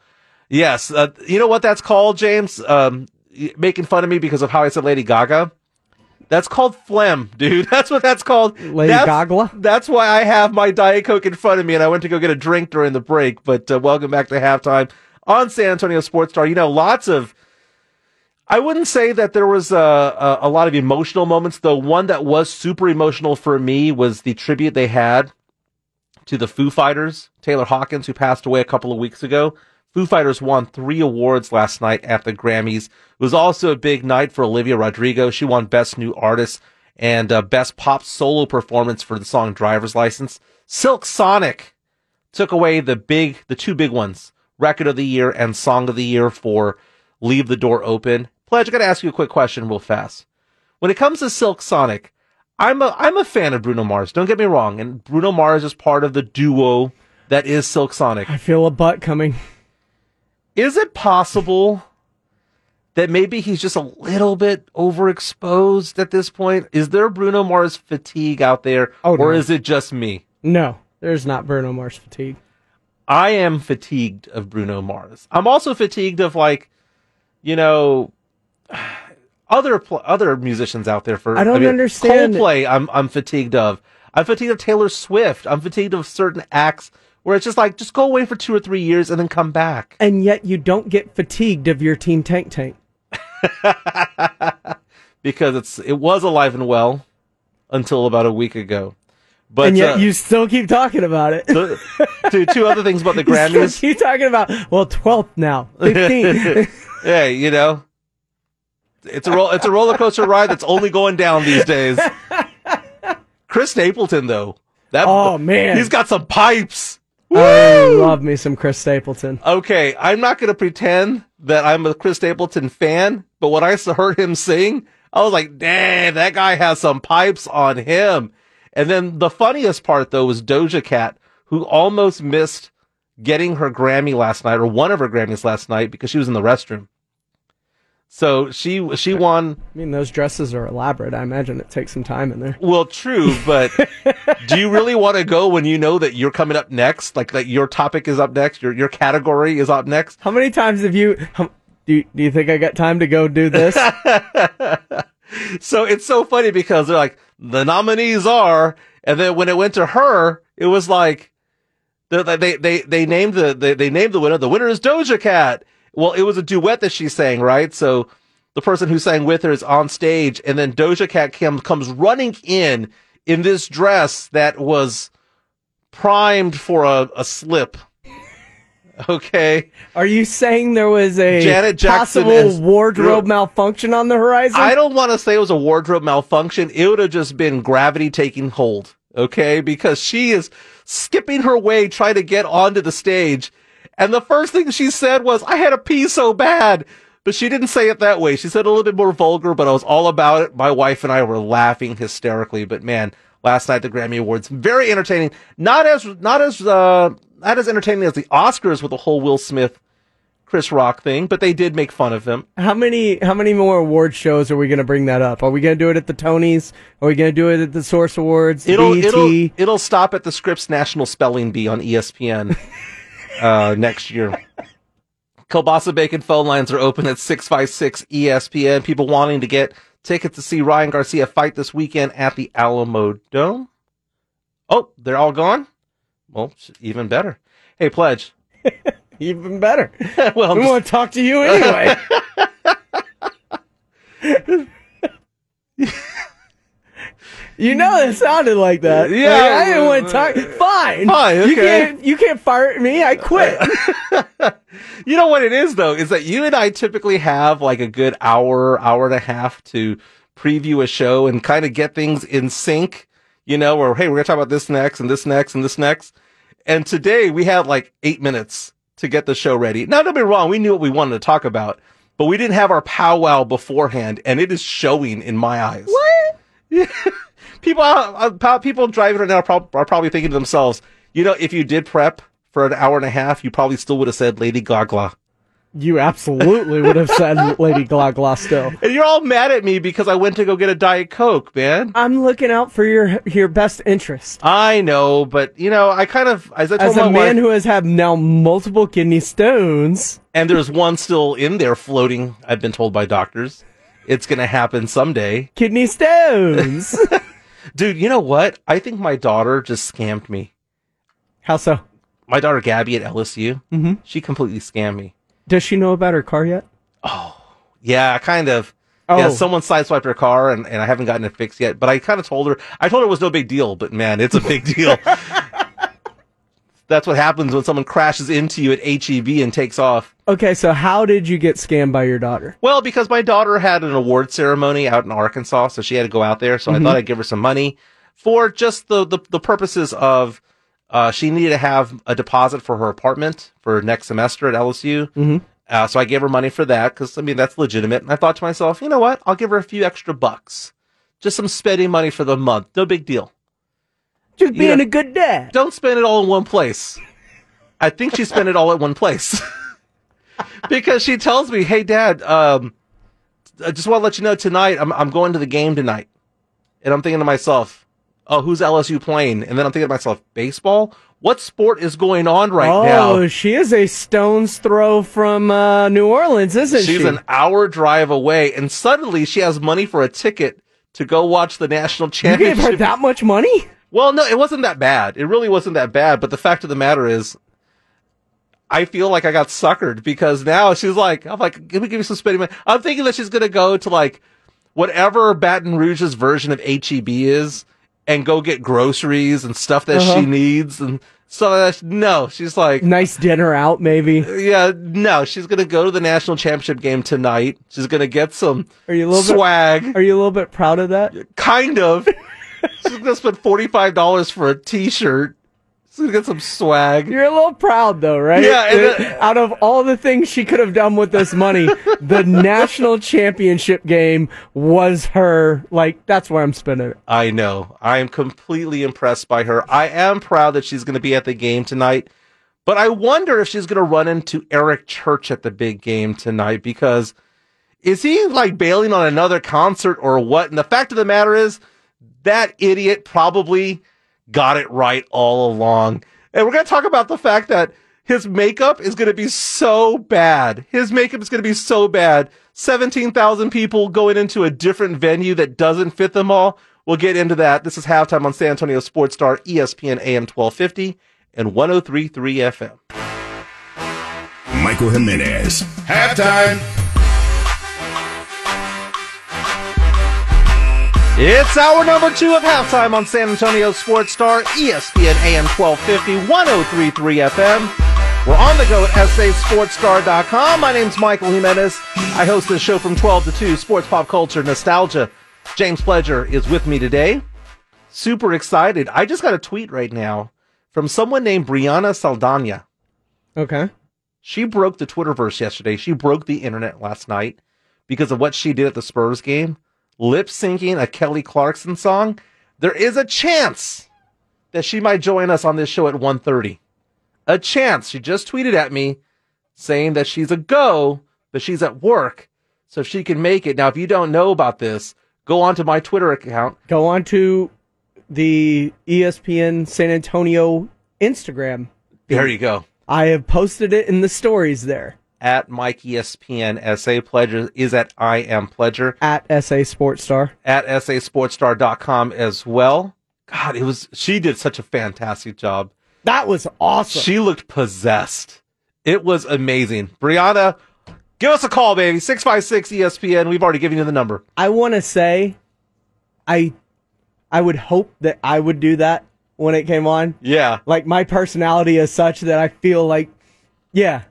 Yes, uh, you know what that's called, James? Um, making fun of me because of how I said Lady Gaga. That's called phlegm, dude. That's what that's called. Lady that's, Gaga? That's why I have my Diet Coke in front of me, and I went to go get a drink during the break. But uh, welcome back to halftime on San Antonio Sports Star. You know, lots of. I wouldn't say that there was a, a, a lot of emotional moments, though. One that was super emotional for me was the tribute they had to the Foo Fighters, Taylor Hawkins, who passed away a couple of weeks ago. Foo Fighters won three awards last night at the Grammys. It was also a big night for Olivia Rodrigo. She won Best New Artist and uh, Best Pop Solo Performance for the song Driver's License. Silk Sonic took away the big, the two big ones, Record of the Year and Song of the Year for Leave the Door Open. Pledge, I gotta ask you a quick question real fast. When it comes to Silk Sonic, I'm a, I'm a fan of Bruno Mars. Don't get me wrong. And Bruno Mars is part of the duo that is Silk Sonic. I feel a butt coming. Is it possible that maybe he's just a little bit overexposed at this point? Is there Bruno Mars fatigue out there? Oh, or no. is it just me? No, there's not Bruno Mars fatigue. I am fatigued of Bruno Mars. I'm also fatigued of like, you know, other pl- other musicians out there. For I don't mean, understand- Coldplay. I'm I'm fatigued of. I'm fatigued of Taylor Swift. I'm fatigued of certain acts where it's just like just go away for two or three years and then come back. And yet you don't get fatigued of your Team Tank Tank. because it's it was alive and well until about a week ago. But and yet uh, you still keep talking about it. the- two, two other things about the You still Grammys. keep talking about, well, 12th now. 15th. hey, you know, it's a roll, it's a roller coaster ride that's only going down these days. Chris Stapleton, though, that Oh, man. he's got some pipes. I love me some Chris Stapleton. Okay, I'm not going to pretend that I'm a Chris Stapleton fan, but when I heard him sing, I was like, "Dang, that guy has some pipes on him." And then the funniest part though was Doja Cat, who almost missed getting her Grammy last night, or one of her Grammys last night, because she was in the restroom. So she she won. I mean, those dresses are elaborate. I imagine it takes some time in there. Well, true, but do you really want to go when you know that you're coming up next? Like that your topic is up next, your your category is up next. How many times have you? How, do you, do you think I got time to go do this? so it's so funny because they're like the nominees are, and then when it went to her, it was like they they they, they named the they, they named the winner. The winner is Doja Cat. Well, it was a duet that she sang, right? So the person who sang with her is on stage, and then Doja Cat Kim comes running in in this dress that was primed for a, a slip. Okay. Are you saying there was a Janet Jackson possible as- wardrobe malfunction on the horizon? I don't want to say it was a wardrobe malfunction. It would have just been gravity taking hold. Okay. Because she is skipping her way trying to get onto the stage. And the first thing she said was, I had a pee so bad. But she didn't say it that way. She said a little bit more vulgar, but I was all about it. My wife and I were laughing hysterically. But man, last night the Grammy Awards, very entertaining. Not as, not as, uh, not as entertaining as the Oscars with the whole Will Smith, Chris Rock thing, but they did make fun of him. How many how many more award shows are we going to bring that up? Are we going to do it at the Tonys? Are we going to do it at the Source Awards? It'll BET? it'll it'll stop at the Scripps National Spelling Bee on ESPN uh, next year. Kiolbassa Bacon phone lines are open at 656 ESPN. People wanting to get tickets to see Ryan Garcia fight this weekend at the Alamo Dome. Oh, they're all gone? Well, even better. Hey, Pledge. Even better. well, we want to talk to you anyway. you know it sounded like that. Yeah. Like, I didn't want to talk. Uh, fine. Fine, You can't. You can't fire me. I quit. You know what it is though, is that you and I typically have like a good hour, hour and a half to preview a show and kind of get things in sync, you know, where, hey, we're going to talk about this next and this next and this next. And today we had like eight minutes to get the show ready. Now, don't be wrong. We knew what we wanted to talk about, but we didn't have our powwow beforehand and it is showing in my eyes. What? people, uh, people driving right now are, prob- are probably thinking to themselves, you know, if you did prep for an hour and a half, you probably still would have said Lady Gaga. you absolutely would have said Lady Gaga still. And you're all mad at me because I went to go get a Diet Coke, man. I'm looking out for your your best interest. I know, but you know, I kind of, as I told As my a man wife, who has had now multiple kidney stones, and there's one still in there floating, I've been told by doctors. It's going to happen someday. kidney stones. Dude, you know what? I think my daughter just scammed me. How so? My daughter Gabby at LSU, Mhm. she completely scammed me. Does she know about her car yet? Oh, yeah, kind of. Oh. Yeah, someone sideswiped her car and, and I haven't gotten it fixed yet. But I kind of told her, I told her it was no big deal, but man, it's a big deal. That's what happens when someone crashes into you at HEB and takes off. Okay, so how did you get scammed by your daughter? Well, because my daughter had an award ceremony out in Arkansas, so she had to go out there. So Mhm. I thought I'd give her some money for just the, the, the purposes of, uh, she needed to have a deposit for her apartment for next semester at LSU. Mm-hmm. Uh, so I gave her money for that because I mean that's legitimate. And I thought to myself, you know what? I'll give her a few extra bucks, just some spending money for the month. No big deal. Just You being know- a good dad. Don't spend it all in one place. I think she spent it all at one place because she tells me, "Hey, Dad, um, I just want to let you know tonight I'm I'm going to the game tonight," and I'm thinking to myself, "Oh, who's LSU playing?" And then I'm thinking to myself, "Baseball? What sport is going on right oh, now?" Oh, she is a stone's throw from uh, New Orleans, isn't She's she? She's an hour drive away, and suddenly she has money for a ticket to go watch the national you gave championship. her that much money? Well, no, it wasn't that bad. It really wasn't that bad. But the fact of the matter is, I feel like I got suckered because now she's like, I'm like, let me give you some spending money. I'm thinking that she's going to go to like whatever Baton Rouge's version of HEB is and go get groceries and stuff that Uh-huh. she needs. And so that's, no, she's like, Nice dinner out, maybe. yeah, no, she's going to go to the national championship game tonight. She's going to get some Are you a little swag. bit? Are you a little bit proud of that? Kind of. She's gonna spend forty five dollars for a T shirt. She's gonna get some swag. You're a little proud, though, right? Yeah, and That then- out of all the things she could have done with this money, the national championship game was her. Like, that's where I'm spending it. I know. I am completely impressed by her. I am proud that she's gonna be at the game tonight. But I wonder if she's going to run into Eric Church at the big game tonight because is he like bailing on another concert or what? And the fact of the matter is, that idiot probably got it right all along. And we're going to talk about the fact that his makeup is going to be so bad. His makeup is going to be so bad. 17,000 people going into a different venue that doesn't fit them all. We'll get into that. This is halftime on San Antonio Sports Star, ESPN AM 1250 and 1033 FM. Michael Jimenez. Halftime. It's hour number two of halftime on San Antonio Sports Star, ESPN AM 1250, 1033 FM. We're on the go at sasportstar.com. My name's Michael Jimenez. I host this show from 12 to 2, sports, pop culture, nostalgia. James Pledger is with me today. Super excited. I just got a tweet right now from someone named Brianna Saldana. Okay. She broke the Twitterverse yesterday. She broke the internet last night because of what she did at the Spurs game lip syncing a Kelly Clarkson song, there is a chance that she might join us on this show at 1.30. A chance. She just tweeted at me saying that she's a go, but she's at work, so if she can make it. Now, if you don't know about this, go on to my Twitter account. Go on to the ESPN San Antonio Instagram. There you go. I have posted it in the stories there at Mike ESPN. SA Pledger is at I am Pledger. At SA Sports Star. At SASportsStar.com as well. God, it was, she did such a fantastic job. That was awesome. She looked possessed. It was amazing. Brianna, give us a call, baby. 656 ESPN. We've already given you the number. I want to say, I, I would hope that I would do that when it came on. Yeah. Like my personality is such that I feel like, yeah,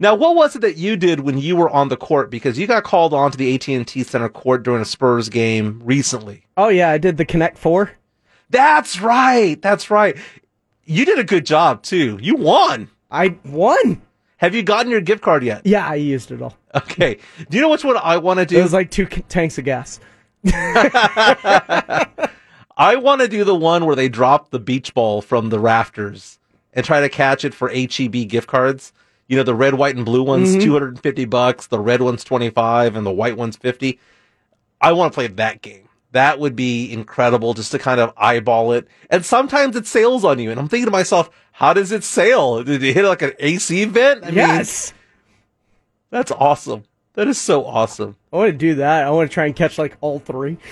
now, what was it that you did when you were on the court? Because you got called onto the AT&T Center court during a Spurs game recently. Oh yeah, I did the Connect Four. That's right. That's right. You did a good job too. You won. I won. Have you gotten your gift card yet? Yeah, I used it all. Okay. Do you know which one I want to do? It was like two tanks of gas. I want to do the one where they drop the beach ball from the rafters and try to catch it for HEB gift cards you know, the red, white, and blue ones, mm-hmm. 250 bucks, the red one's 25 and the white one's 50. I want to play that game. That would be incredible just to kind of eyeball it. And sometimes it sails on you. And I'm thinking to myself, how does it sail? Did it hit like an AC vent? I yes. Mean, that's awesome. That is so awesome. I want to do that. I want to try and catch like all three.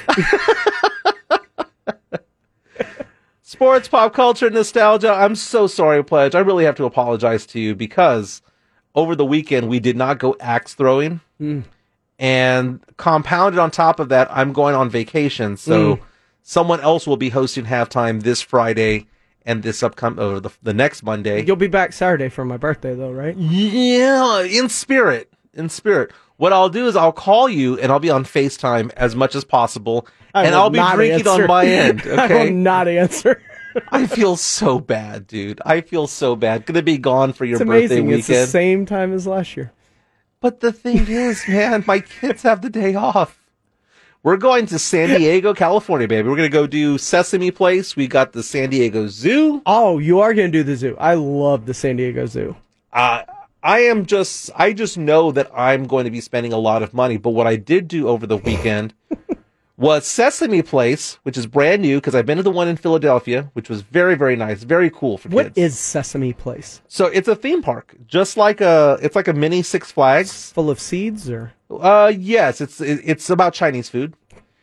Sports, pop culture, nostalgia. I'm so sorry, Pledge. I really have to apologize to you because over the weekend we did not go axe throwing, mm. and compounded on top of that, I'm going on vacation, so mm. someone else will be hosting halftime this Friday and this upcoming or the, the next Monday. You'll be back Saturday for my birthday, though, right? Yeah, in spirit, in spirit. What I'll do is I'll call you and I'll be on FaceTime as much as possible, I and I'll be drinking answer. on my end. Okay, I will not answer. I feel so bad, dude. I feel so bad. Gonna be gone for your it's birthday amazing. weekend. It's the same time as last year. But the thing is, man, my kids have the day off. We're going to San Diego, California, baby. We're gonna go do Sesame Place. We got the San Diego Zoo. Oh, you are gonna do the zoo. I love the San Diego Zoo. Uh, I am just, I just know that I'm going to be spending a lot of money. But what I did do over the weekend was Sesame Place, which is brand new because I've been to the one in Philadelphia, which was very, very nice, very cool for what kids. What is Sesame Place? So it's a theme park, just like a, it's like a mini Six Flags, full of seeds, or uh, yes, it's it's about Chinese food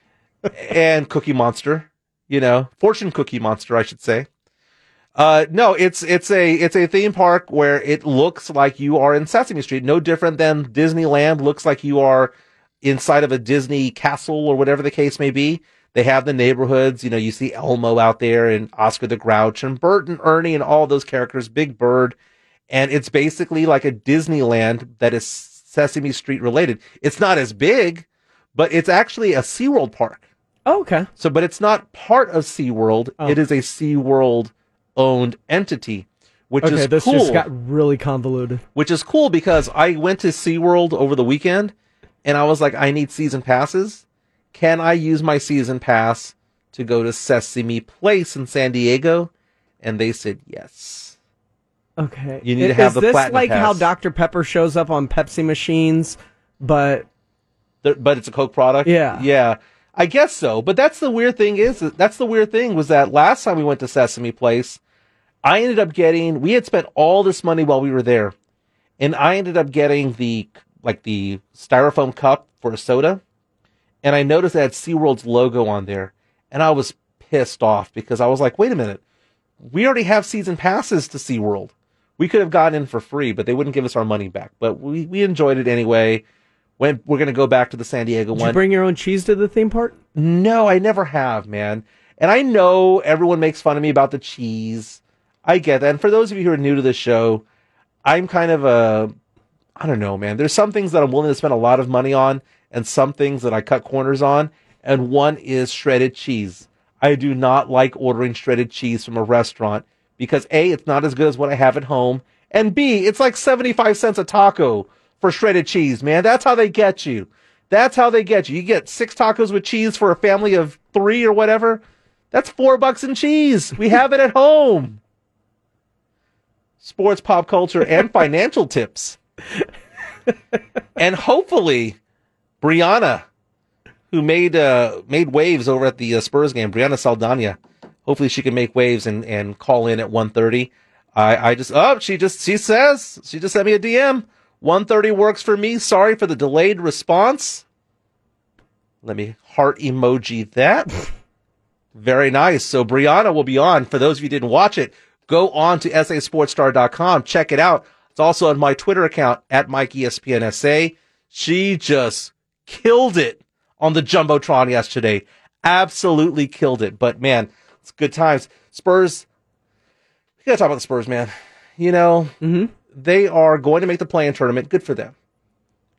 and Cookie Monster, you know, fortune cookie monster, I should say. Uh, no, it's it's a it's a theme park where it looks like you are in Sesame Street, no different than Disneyland looks like you are inside of a Disney castle or whatever the case may be. They have the neighborhoods. You know, you see Elmo out there and Oscar the Grouch and Bert and Ernie and all those characters, Big Bird. And it's basically like a Disneyland that is Sesame Street related. It's not as big, but it's actually a SeaWorld park. Oh, okay. So, but it's not part of SeaWorld. Oh. It is a SeaWorld owned entity, which okay, is this cool. just got really convoluted. Which is cool because I went to SeaWorld over the weekend and I was like, I need season passes. Can I use my season pass to go to Sesame Place in San Diego? And they said yes. Okay. You need to Is have the this platinum like how. Dr. Pepper shows up on Pepsi machines, but but it's a Coke product. Yeah. yeah. I guess so. But that's the weird thing is that's the weird thing was that last time we went to Sesame Place, I ended up getting we had spent all this money while we were there, and I ended up getting the like the styrofoam cup for a soda, and I noticed it had SeaWorld's logo on there, and I was pissed off because I was like, wait a minute, we already have season passes to SeaWorld. We could have gotten in for free, but they wouldn't give us our money back. But we, we enjoyed it anyway. When we're gonna go back to the San Diego did one. you bring your own cheese to the theme park? No, I never have, man. And I know everyone makes fun of me about the cheese. I get that. And for those of you who are new to this show, I'm kind of a, I don't know, man. There's some things that I'm willing to spend a lot of money on, and some things that I cut corners on. And one is shredded cheese. I do not like ordering shredded cheese from a restaurant because A, it's not as good as what I have at home. And B, it's like 75 cents a taco for shredded cheese, man. That's how they get you. That's how they get you. You get six tacos with cheese for a family of three or whatever. That's four bucks in cheese. We have it at home. Sports, pop culture, and financial tips. and hopefully, Brianna, who made uh, made waves over at the uh, Spurs game, Brianna Saldana. Hopefully, she can make waves and, and call in at 1.30. I I just oh she just she says she just sent me a DM. 1.30 works for me. Sorry for the delayed response. Let me heart emoji that. Very nice. So Brianna will be on. For those of you didn't watch it, go on to sasportstar.com. Check it out. It's also on my Twitter account at Mike E ESPNSA. She just killed it on the Jumbotron yesterday. Absolutely killed it. But man, it's good times. Spurs, we gotta talk about the Spurs, man. You know, mm-hmm. they are going to make the play-in tournament. Good for them.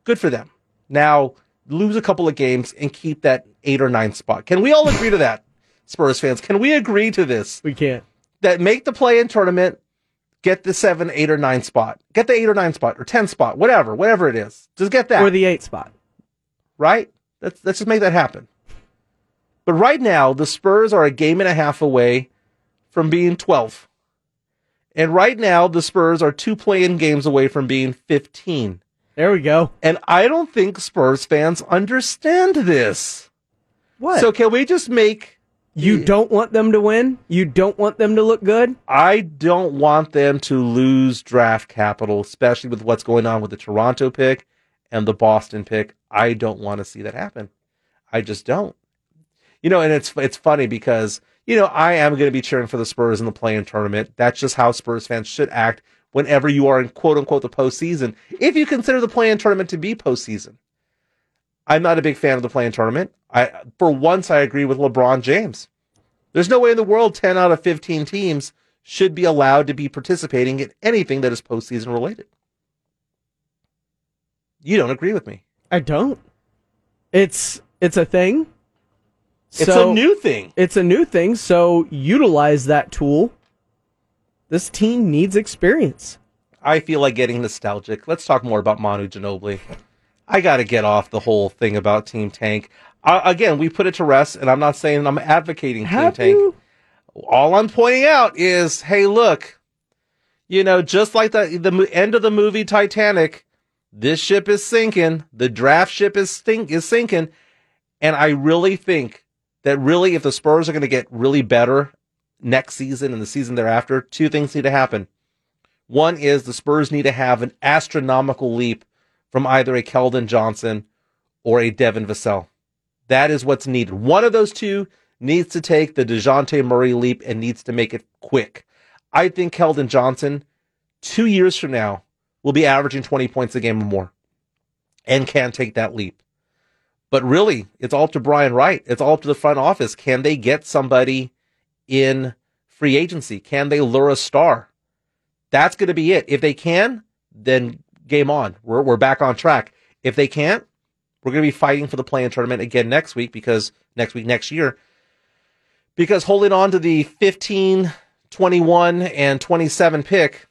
Good for them. Now, lose a couple of games and keep that eight or nine spot. Can we all agree to that, Spurs fans? Can we agree to this? We can't. That make the play-in tournament, get the seven, eight, or nine spot. Get the eight or nine spot or ten spot, whatever, whatever it is. Just get that. Or the eight spot. right? Let's let's just make that happen. But right now, the Spurs are a game and a half away from being 12. And right now, the Spurs are two play-in games away from being 15. There we go. And I don't think Spurs fans understand this. What? So can we just make You don't want them to win? You don't want them to look good? I don't want them to lose draft capital, especially with what's going on with the Toronto pick and the Boston pick. I don't want to see that happen. I just don't. You know, and it's it's funny because you know I am going to be cheering for the Spurs in the play-in tournament. That's just how Spurs fans should act whenever you are in quote unquote the postseason. If you consider the play-in tournament to be postseason, I'm not a big fan of the play-in tournament. I for once I agree with LeBron James. There's no way in the world 10 out of 15 teams should be allowed to be participating in anything that is postseason related. You don't agree with me. I don't. It's it's a thing. It's a new thing. It's a new thing, so utilize that tool. This team needs experience. I feel like getting nostalgic. Let's talk more about Manu Ginobili. I got to get off the whole thing about Team Tank. Again, we put it to rest, and I'm not saying I'm advocating Have Team Tank. you? All I'm pointing out is, hey, look, you know, just like the the end of the movie Titanic, this ship is sinking. The draft ship is stink is sinking, and I really think that really, if the Spurs are going to get really better next season and the season thereafter, two things need to happen. One is the Spurs need to have an astronomical leap from either a Keldon Johnson or a Devin Vassell. That is what's needed. One of those two needs to take the DeJounte Murray leap and needs to make it quick. I think Keldon Johnson, two years from now, will be averaging 20 points a game or more and can take that leap. But really, it's all to Brian Wright. It's all up to the front office. Can they get somebody in free agency? Can they lure a star? That's going to be it. If they can, then game on. We're, we're back on track. If they can't, we're going to be fighting for the play-in tournament again next week because next week, next year, because holding on to the 15, 21, and 27 pick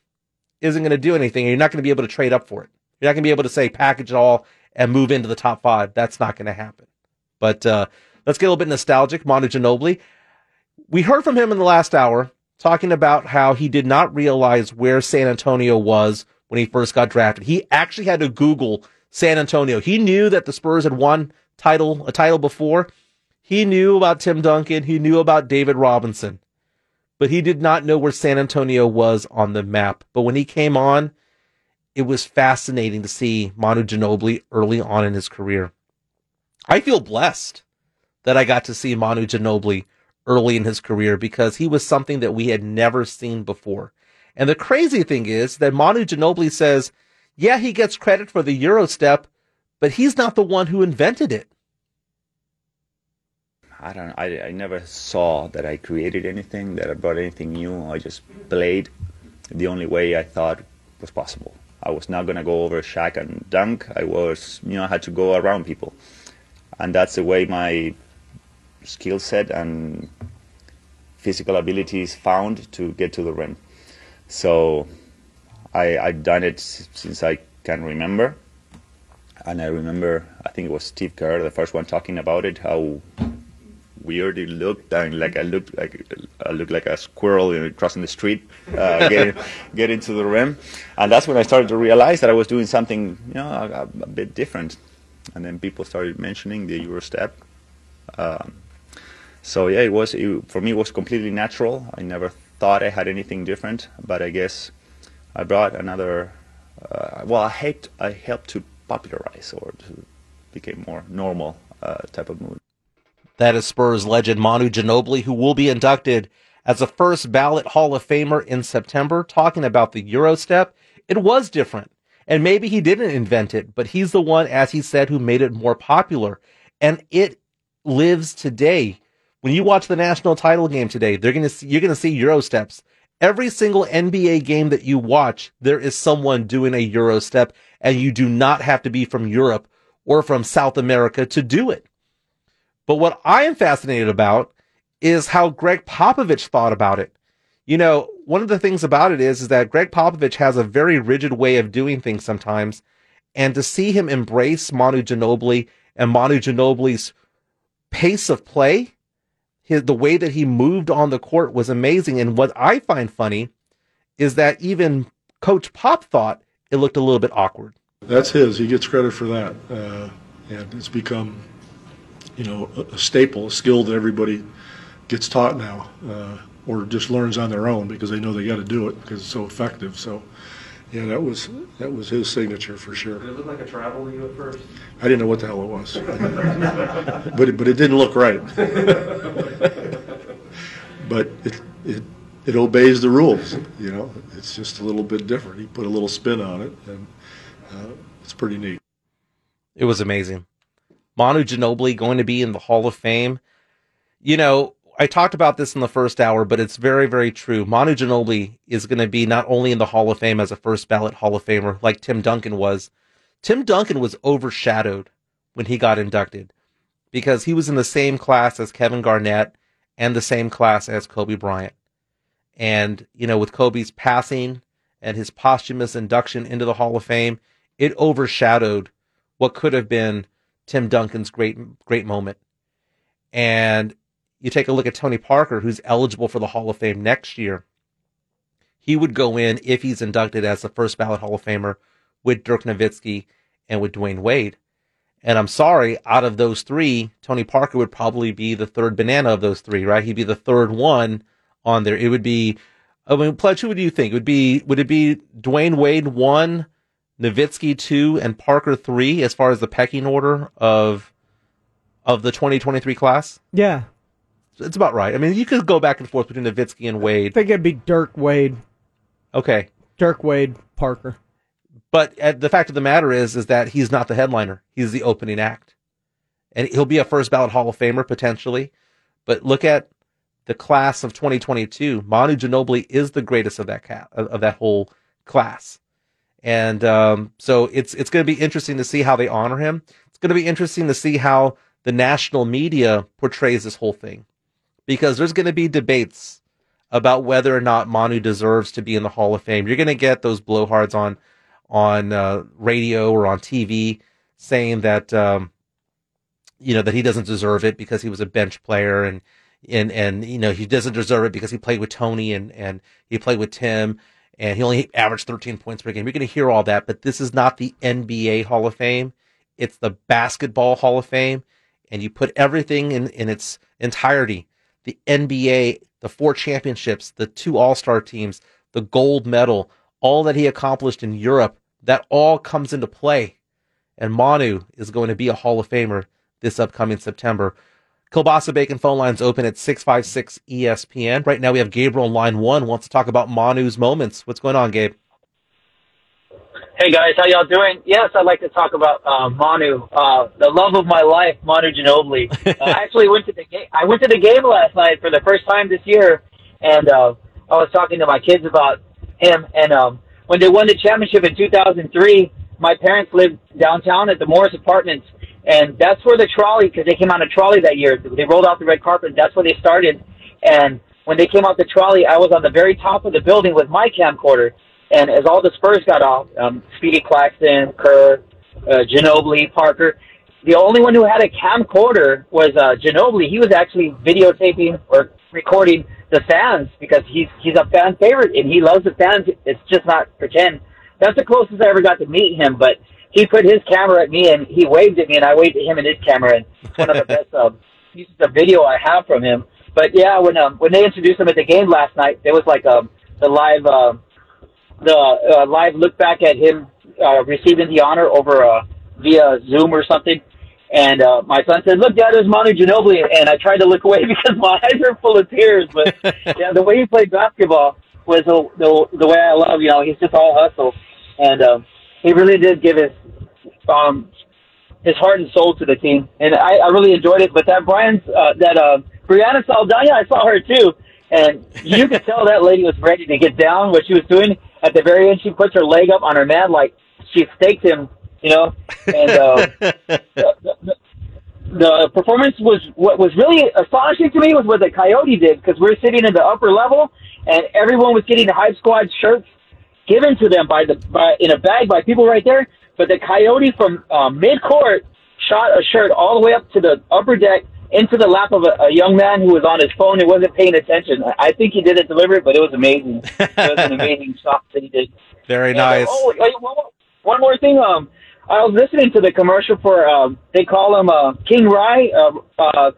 isn't going to do anything. You're not going to be able to trade up for it. You're not going to be able to say package it all and move into the top five. That's not going to happen. But uh, let's get a little bit nostalgic. Manu Ginobili. We heard from him in the last hour talking about how he did not realize where San Antonio was when he first got drafted. He actually had to Google San Antonio. He knew that the Spurs had won title a title before. He knew about Tim Duncan. He knew about David Robinson, but he did not know where San Antonio was on the map. But when he came on, it was fascinating to see Manu Ginobili early on in his career. I feel blessed that I got to see Manu Ginobili early in his career because he was something that we had never seen before. And the crazy thing is that Manu Ginobili says, yeah, he gets credit for the Euro step, but he's not the one who invented it. I don't. I, I never saw that I created anything, that I brought anything new. I just played the only way I thought was possible. I was not gonna go over Shaq and dunk. I was, you know, I had to go around people, and that's the way my skill set and physical abilities found to get to the rim. So I I've done it since I can remember, and I remember I think it was Steve Kerr, the first one talking about it, how weird it looked and like I looked like I looked like a squirrel you know, crossing the street, uh, getting getting to the rim, and that's when I started to realize that I was doing something you know a, a bit different, and then people started mentioning the Euro step. Um, so yeah, it was it, for me it was completely natural. I never thought I had anything different, but I guess I brought another. Uh, well, I helped I helped to popularize or to become more normal uh, type of mood. That is Spurs legend Manu Ginobili, who will be inducted as a first ballot Hall of Famer in September, talking about the Eurostep. It was different. And maybe he didn't invent it, but he's the one, as he said, who made it more popular. And it lives today. When you watch the national title game today, they're gonna see, you're gonna see Euro steps. Every single NBA game that you watch, there is someone doing a Euro step, and you do not have to be from Europe or from South America to do it. But what I am fascinated about is how Gregg Popovich thought about it. You know, one of the things about it is, is that Gregg Popovich has a very rigid way of doing things sometimes. And to see him embrace Manu Ginobili and Manu Ginobili's pace of play, his, the way that he moved on the court was amazing. And what I find funny is that even Coach Pop thought it looked a little bit awkward. That's his. He gets credit for that. Uh, and it's become you know, a, staple, a skill that everybody gets taught now, uh, or just learns on their own because they know they got to do it because it's so effective. So, yeah, that was that was his signature for sure. Did it look like a travel to you at first? I didn't know what the hell it was, but it, but it didn't look right. but it it it obeys the rules. You know, it's just a little bit different. He put a little spin on it, and uh, it's pretty neat. It was amazing. Manu Ginobili going to be in the Hall of Fame. You know, I talked about this in the first hour, but it's very, very true. Manu Ginobili is going to be not only in the Hall of Fame as a first ballot Hall of Famer, like Tim Duncan was. Tim Duncan was overshadowed when he got inducted because he was in the same class as Kevin Garnett and the same class as Kobe Bryant. And, you know, with Kobe's passing and his posthumous induction into the Hall of Fame, it overshadowed what could have been Tim Duncan's great great moment. And you take a look at Tony Parker, who's eligible for the Hall of Fame next year. He would go in if he's inducted as the first ballot Hall of Famer with Dirk Nowitzki and with Dwyane Wade. And I'm sorry, out of those three, Tony Parker would probably be the third banana of those three, right? He'd be the third one on there. It would be, I mean, Pledge, who would you think? It would be, would it be Dwyane Wade one, Nowitzki two, and Parker three as far as the pecking order of of the 2023 class? Yeah. It's about right. I mean, you could go back and forth between Nowitzki and Wade. I think it'd be Dirk Wade. Okay. Dirk Wade Parker. But uh, the fact of the matter is, is that he's not the headliner. He's the opening act, and he'll be a first ballot Hall of Famer potentially. But look at the class of 2022. Manu Ginobili is the greatest of that cat of that whole class. And um, so it's it's going to be interesting to see how they honor him. It's going to be interesting to see how the national media portrays this whole thing, because there's going to be debates about whether or not Manu deserves to be in the Hall of Fame. You're going to get those blowhards on on uh, radio or on TV saying that um, you know that he doesn't deserve it because he was a bench player and and and you know he doesn't deserve it because he played with Tony and and he played with Tim and he only averaged 13 points per game. You're going to hear all that, but this is not the NBA Hall of Fame. It's the Basketball Hall of Fame, and you put everything in in its entirety. The NBA, the four championships, the two All Star teams, the gold medal, all that he accomplished in Europe, that all comes into play. And Manu is going to be a Hall of Famer this upcoming September. Kiolbassa Bacon phone lines open at 656 ESPN. Right now we have Gabriel on line one, wants to talk about Manu's moments. What's going on, Gabe? Hey guys, how y'all doing? Yes, I'd like to talk about uh, Manu, uh, the love of my life, Manu Ginobili. uh, I actually went to the game. I went to the game last night for the first time this year, and uh, I was talking to my kids about him. And um, when they won the championship in 2003, my parents lived downtown at the Morris Apartments, and that's where the trolley, because they came on a trolley that year. They rolled out the red carpet. That's where they started. And when they came out the trolley, I was on the very top of the building with my camcorder. And as all the Spurs got off, um, Speedy Claxton, Kerr, uh, Ginobili, Parker, the only one who had a camcorder was uh, Ginobili. He was actually videotaping or recording the fans because he's he's a fan favorite and he loves the fans. It's just not pretend. That's the closest I ever got to meet him. But he put his camera at me and he waved at me and I waved at him and his camera. And one of the best uh, pieces of video I have from him. But yeah, when um, when they introduced him at the game last night, there was like um, the live uh, the uh, live look back at him uh, receiving the honor over uh, via Zoom or something. And uh, my son said, "Look, Dad, there's Manu Ginobili." And I tried to look away because my eyes are full of tears. But yeah, the way he played basketball was the the, the way I love. You know, he's just all hustle, and um, he really did give his um, his heart and soul to the team. And I, I really enjoyed it. But that Brian's uh, that uh, Brianna Saldana, I saw her too, and you could tell that lady was ready to get down. What she was doing at the very end, she puts her leg up on her man like she staked him. You know, and uh, the, the, the performance was what was really astonishing to me was what the Coyote did because we're sitting in the upper level and everyone was getting Hype Squad shirts given to them by the by in a bag by people right there. But the Coyote from uh, mid court shot a shirt all the way up to the upper deck into the lap of a, a young man who was on his phone and wasn't paying attention. I think he did it deliberate, but it was amazing. it was an amazing shot that he did. Very And, nice. uh, oh, wait, one, more, thing. Um, I was listening to the commercial for um, they call him uh, King Rye. Uh, uh,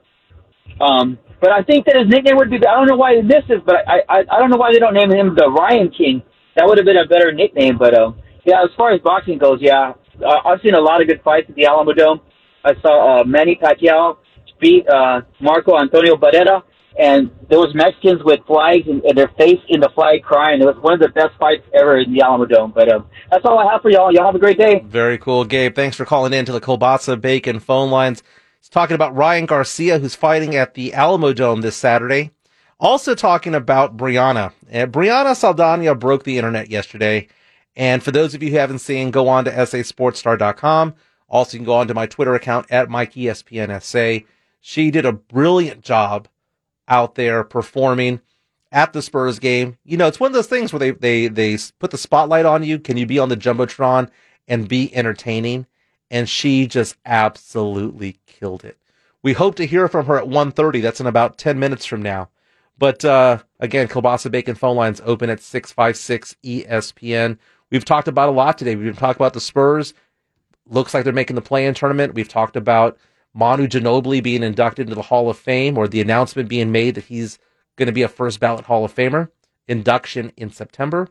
um, but I think that his nickname would be. I don't know why this is, but I, I I don't know why they don't name him the Ryan King. That would have been a better nickname. But uh, yeah, as far as boxing goes, yeah, uh, I've seen a lot of good fights at the Alamodome. I saw uh, Manny Pacquiao beat uh, Marco Antonio Barrera, and there was Mexicans with flags and, and their face in the flag crying. It was one of the best fights ever in the Alamodome. But um, that's all I have for y'all. Y'all have a great day. Very cool, Gabe. Thanks for calling in to the Kiolbassa Bacon phone lines. He's talking about Ryan Garcia, who's fighting at the Alamodome this Saturday. Also talking about Brianna. And Brianna Saldana broke the internet yesterday. And for those of you who haven't seen, go on to sasportstar.com. Also, you can go on to my Twitter account at MikeESPNSA. She did a brilliant job out there performing at the Spurs game. You know, it's one of those things where they they they put the spotlight on you. Can you be on the jumbotron and be entertaining? And she just absolutely killed it. We hope to hear from her at 1.30. That's in about 10 minutes from now. But uh, again, Kiolbassa Bacon phone lines open at 656 ESPN. We've talked about a lot today. We've talked about the Spurs. Looks like they're making the play-in tournament. We've talked about Manu Ginobili being inducted into the Hall of Fame or the announcement being made that he's going to be a first ballot Hall of Famer. Induction in September.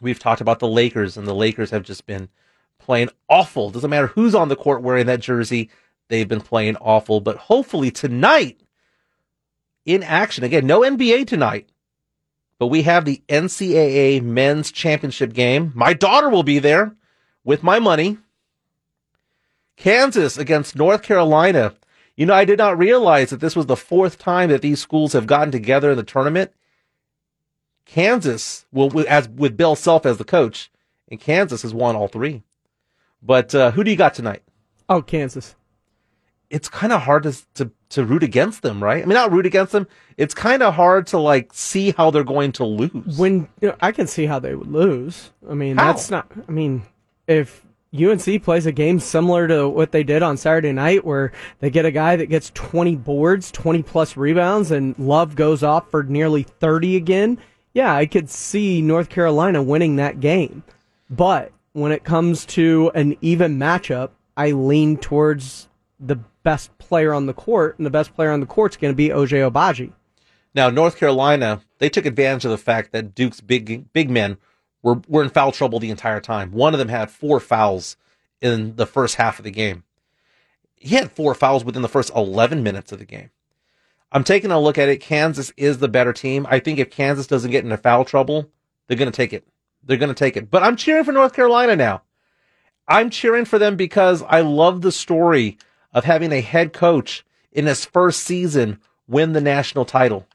We've talked about the Lakers, and the Lakers have just been playing awful. Doesn't matter who's on the court wearing that jersey, they've been playing awful. But hopefully tonight, in action, again, no NBA tonight, but we have the NCAA men's championship game. My daughter will be there with my money. Kansas against North Carolina. You know, I did not realize that this was the fourth time that these schools have gotten together in the tournament. Kansas, with- as with Bill Self as the coach, and Kansas has won all three. But uh, who do you got tonight? Oh, Kansas. It's kind of hard to, to to root against them, right? I mean, not root against them. It's kind of hard to like see how they're going to lose. When you know, I can see how they would lose. I mean, How? that's not. I mean, if UNC plays a game similar to what they did on Saturday night, where they get a guy that gets 20 boards, 20 plus rebounds, and Love goes off for nearly 30 again, yeah, I could see North Carolina winning that game. But when it comes to an even matchup, I lean towards the best player on the court, and the best player on the court is going to be Ochai Agbaji. Now, North Carolina, they took advantage of the fact that Duke's big big men were, were in foul trouble the entire time. One of them had four fouls in the first half of the game. He had four fouls within the first 11 minutes of the game. I'm taking a look at it. Kansas is the better team. I think if Kansas doesn't get into foul trouble, they're going to take it. They're going to take it. But I'm cheering for North Carolina now. I'm cheering for them because I love the story of having a head coach in his first season win the national title.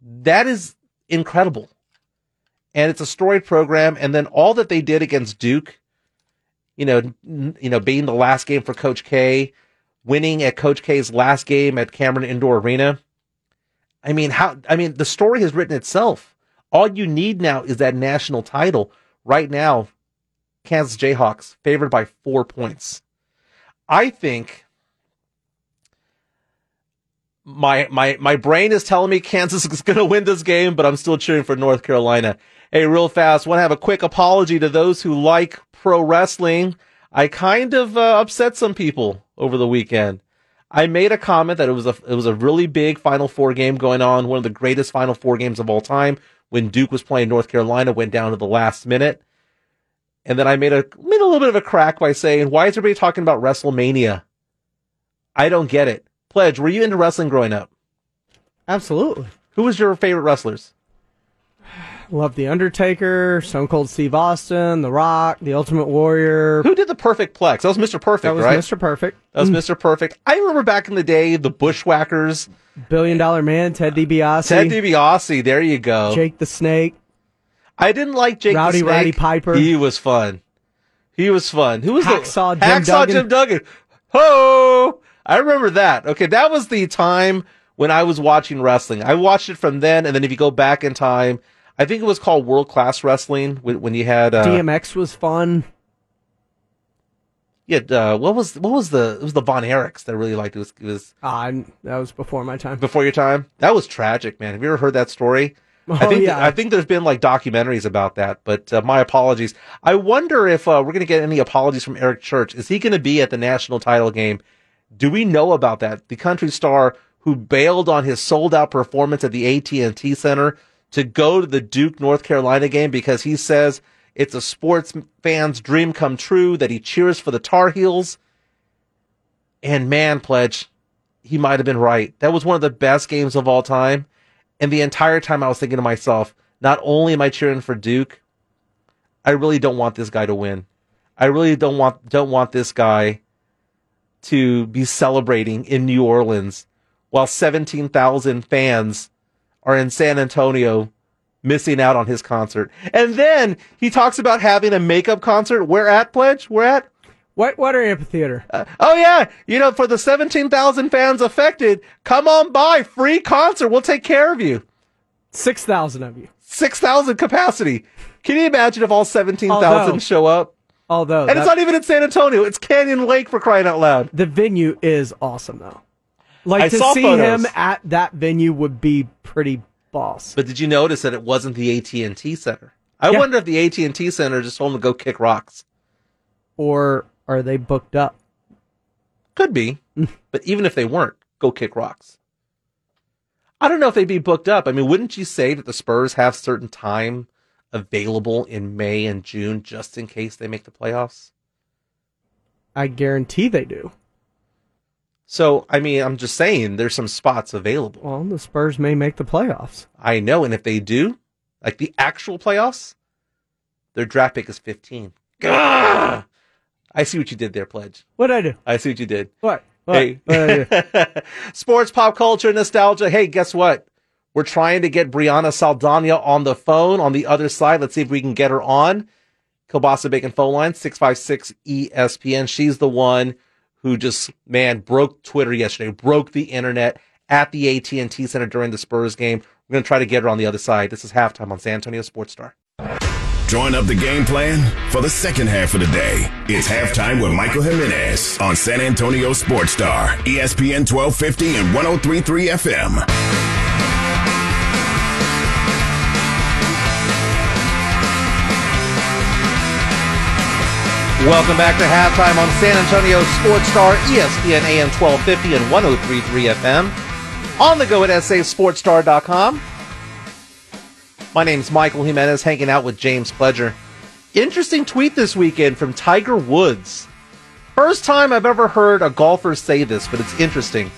That is incredible. And it's a storied program. And then all that they did against Duke, you know, n- you know, being the last game for Coach K, winning at Coach K's last game at Cameron Indoor Arena. I mean, how, I mean, the story has written itself. All you need now is that national title. Right now, Kansas Jayhawks favored by four points. I think my my my brain is telling me Kansas is going to win this game, but I'm still cheering for North Carolina. Hey, real fast, want to have a quick apology to those who like pro wrestling. I kind of uh, upset some people over the weekend. I made a comment that it was a it was a really big Final Four game going on, one of the greatest Final Four games of all time. When Duke was playing North Carolina, went down to the last minute, and then I made a made a little bit of a crack by saying, "Why is everybody talking about WrestleMania?" I don't get it. Pledge, were you into wrestling growing up? Absolutely. Who was your favorite wrestlers? Love The Undertaker, Stone Cold Steve Austin, The Rock, The Ultimate Warrior. Who did the Perfect Plex? That was Mr. Perfect, That was right? Mr. Perfect. That was Mr. Perfect. I remember back in the day, the Bushwhackers. Billion Dollar Man, Ted DiBiase. Ted DiBiase, there you go. Jake the Snake. I didn't like Jake Rowdy the Snake. Roddy Piper. He was fun. He was fun. Who was Hacksaw the Jim Hacksaw Duggan. Jim Duggan? Ho! I remember that. Okay, that was the time when I was watching wrestling. I watched it from then, and then if you go back in time, I think it was called World Class Wrestling when, when you had uh, DMX was fun. Yeah, uh, what was what was the it was the Von Erichs that I really liked. It was it was Ah, that was before my time. before your time. That was tragic, man. Have you ever heard that story? I Oh, think yeah. I think there's been like documentaries about that, but uh, my apologies. I wonder if uh, we're going to get any apologies from Eric Church. Is he going to be at the national title game? Do we know about that? The country star who bailed on his sold out performance at the AT&T Center to go to the Duke North Carolina game because he says it's a sports fan's dream come true that he cheers for the Tar Heels. And man, pledge, he might have been right. That was one of the best games of all time. And the entire time I was thinking to myself, not only am I cheering for Duke, I really don't want this guy to win. I really don't want don't want this guy to be celebrating in New Orleans while 17,000 fans are in San Antonio missing out on his concert. And then he talks about having a makeup concert. Where at, Pledge? Where at? Whitewater Amphitheater. Uh, oh yeah, you know, for the 17,000 fans affected, come on by, free concert. We'll take care of you. 6,000 of you. 6,000 capacity. Can you imagine if all 17,000 Although- show up? Although And it's not even in San Antonio. It's Canyon Lake for crying out loud. the venue is awesome though. Like I to see photos. him at that venue would be pretty boss. But did you notice that it wasn't the AT&T Center? I Yeah. wonder if the AT&T Center just told him to go kick rocks. Or are they booked up? Could be. but even if they weren't, go kick rocks. I don't know if they'd be booked up. I mean, wouldn't you say that the Spurs have certain time available in May and June just in case they make the playoffs? I guarantee they do. So, I mean, I'm just saying there's some spots available. Well, the Spurs may make the playoffs. I know, and if they do, like the actual playoffs, their draft pick is 15. Gah! I see what you did there, Pledge. What'd I do? I see what you did. What? What? Hey, do? sports, pop culture, nostalgia. Hey, guess what? We're trying to get Brianna Saldana on the phone on the other side. Let's see if we can get her on. Kiolbassa Bacon phone line, 656 ESPN. She's the one who just, man, broke Twitter yesterday, broke the internet at the AT&T Center during the Spurs game. We're going to try to get her on the other side. This is halftime on San Antonio Sports Star. Join up the game plan for the second half of the day. It's halftime with Michael Jimenez on San Antonio Sports Star, ESPN 1250 and 1033 FM. Welcome back to halftime on San Antonio Sports Star, ESPN AM 1250 and 1033 FM. On the go at sasportstar.com. My name's Michael Jimenez, hanging out with James Pledger. Interesting tweet this weekend from Tiger Woods. First time I've ever heard a golfer say this, but it's interesting.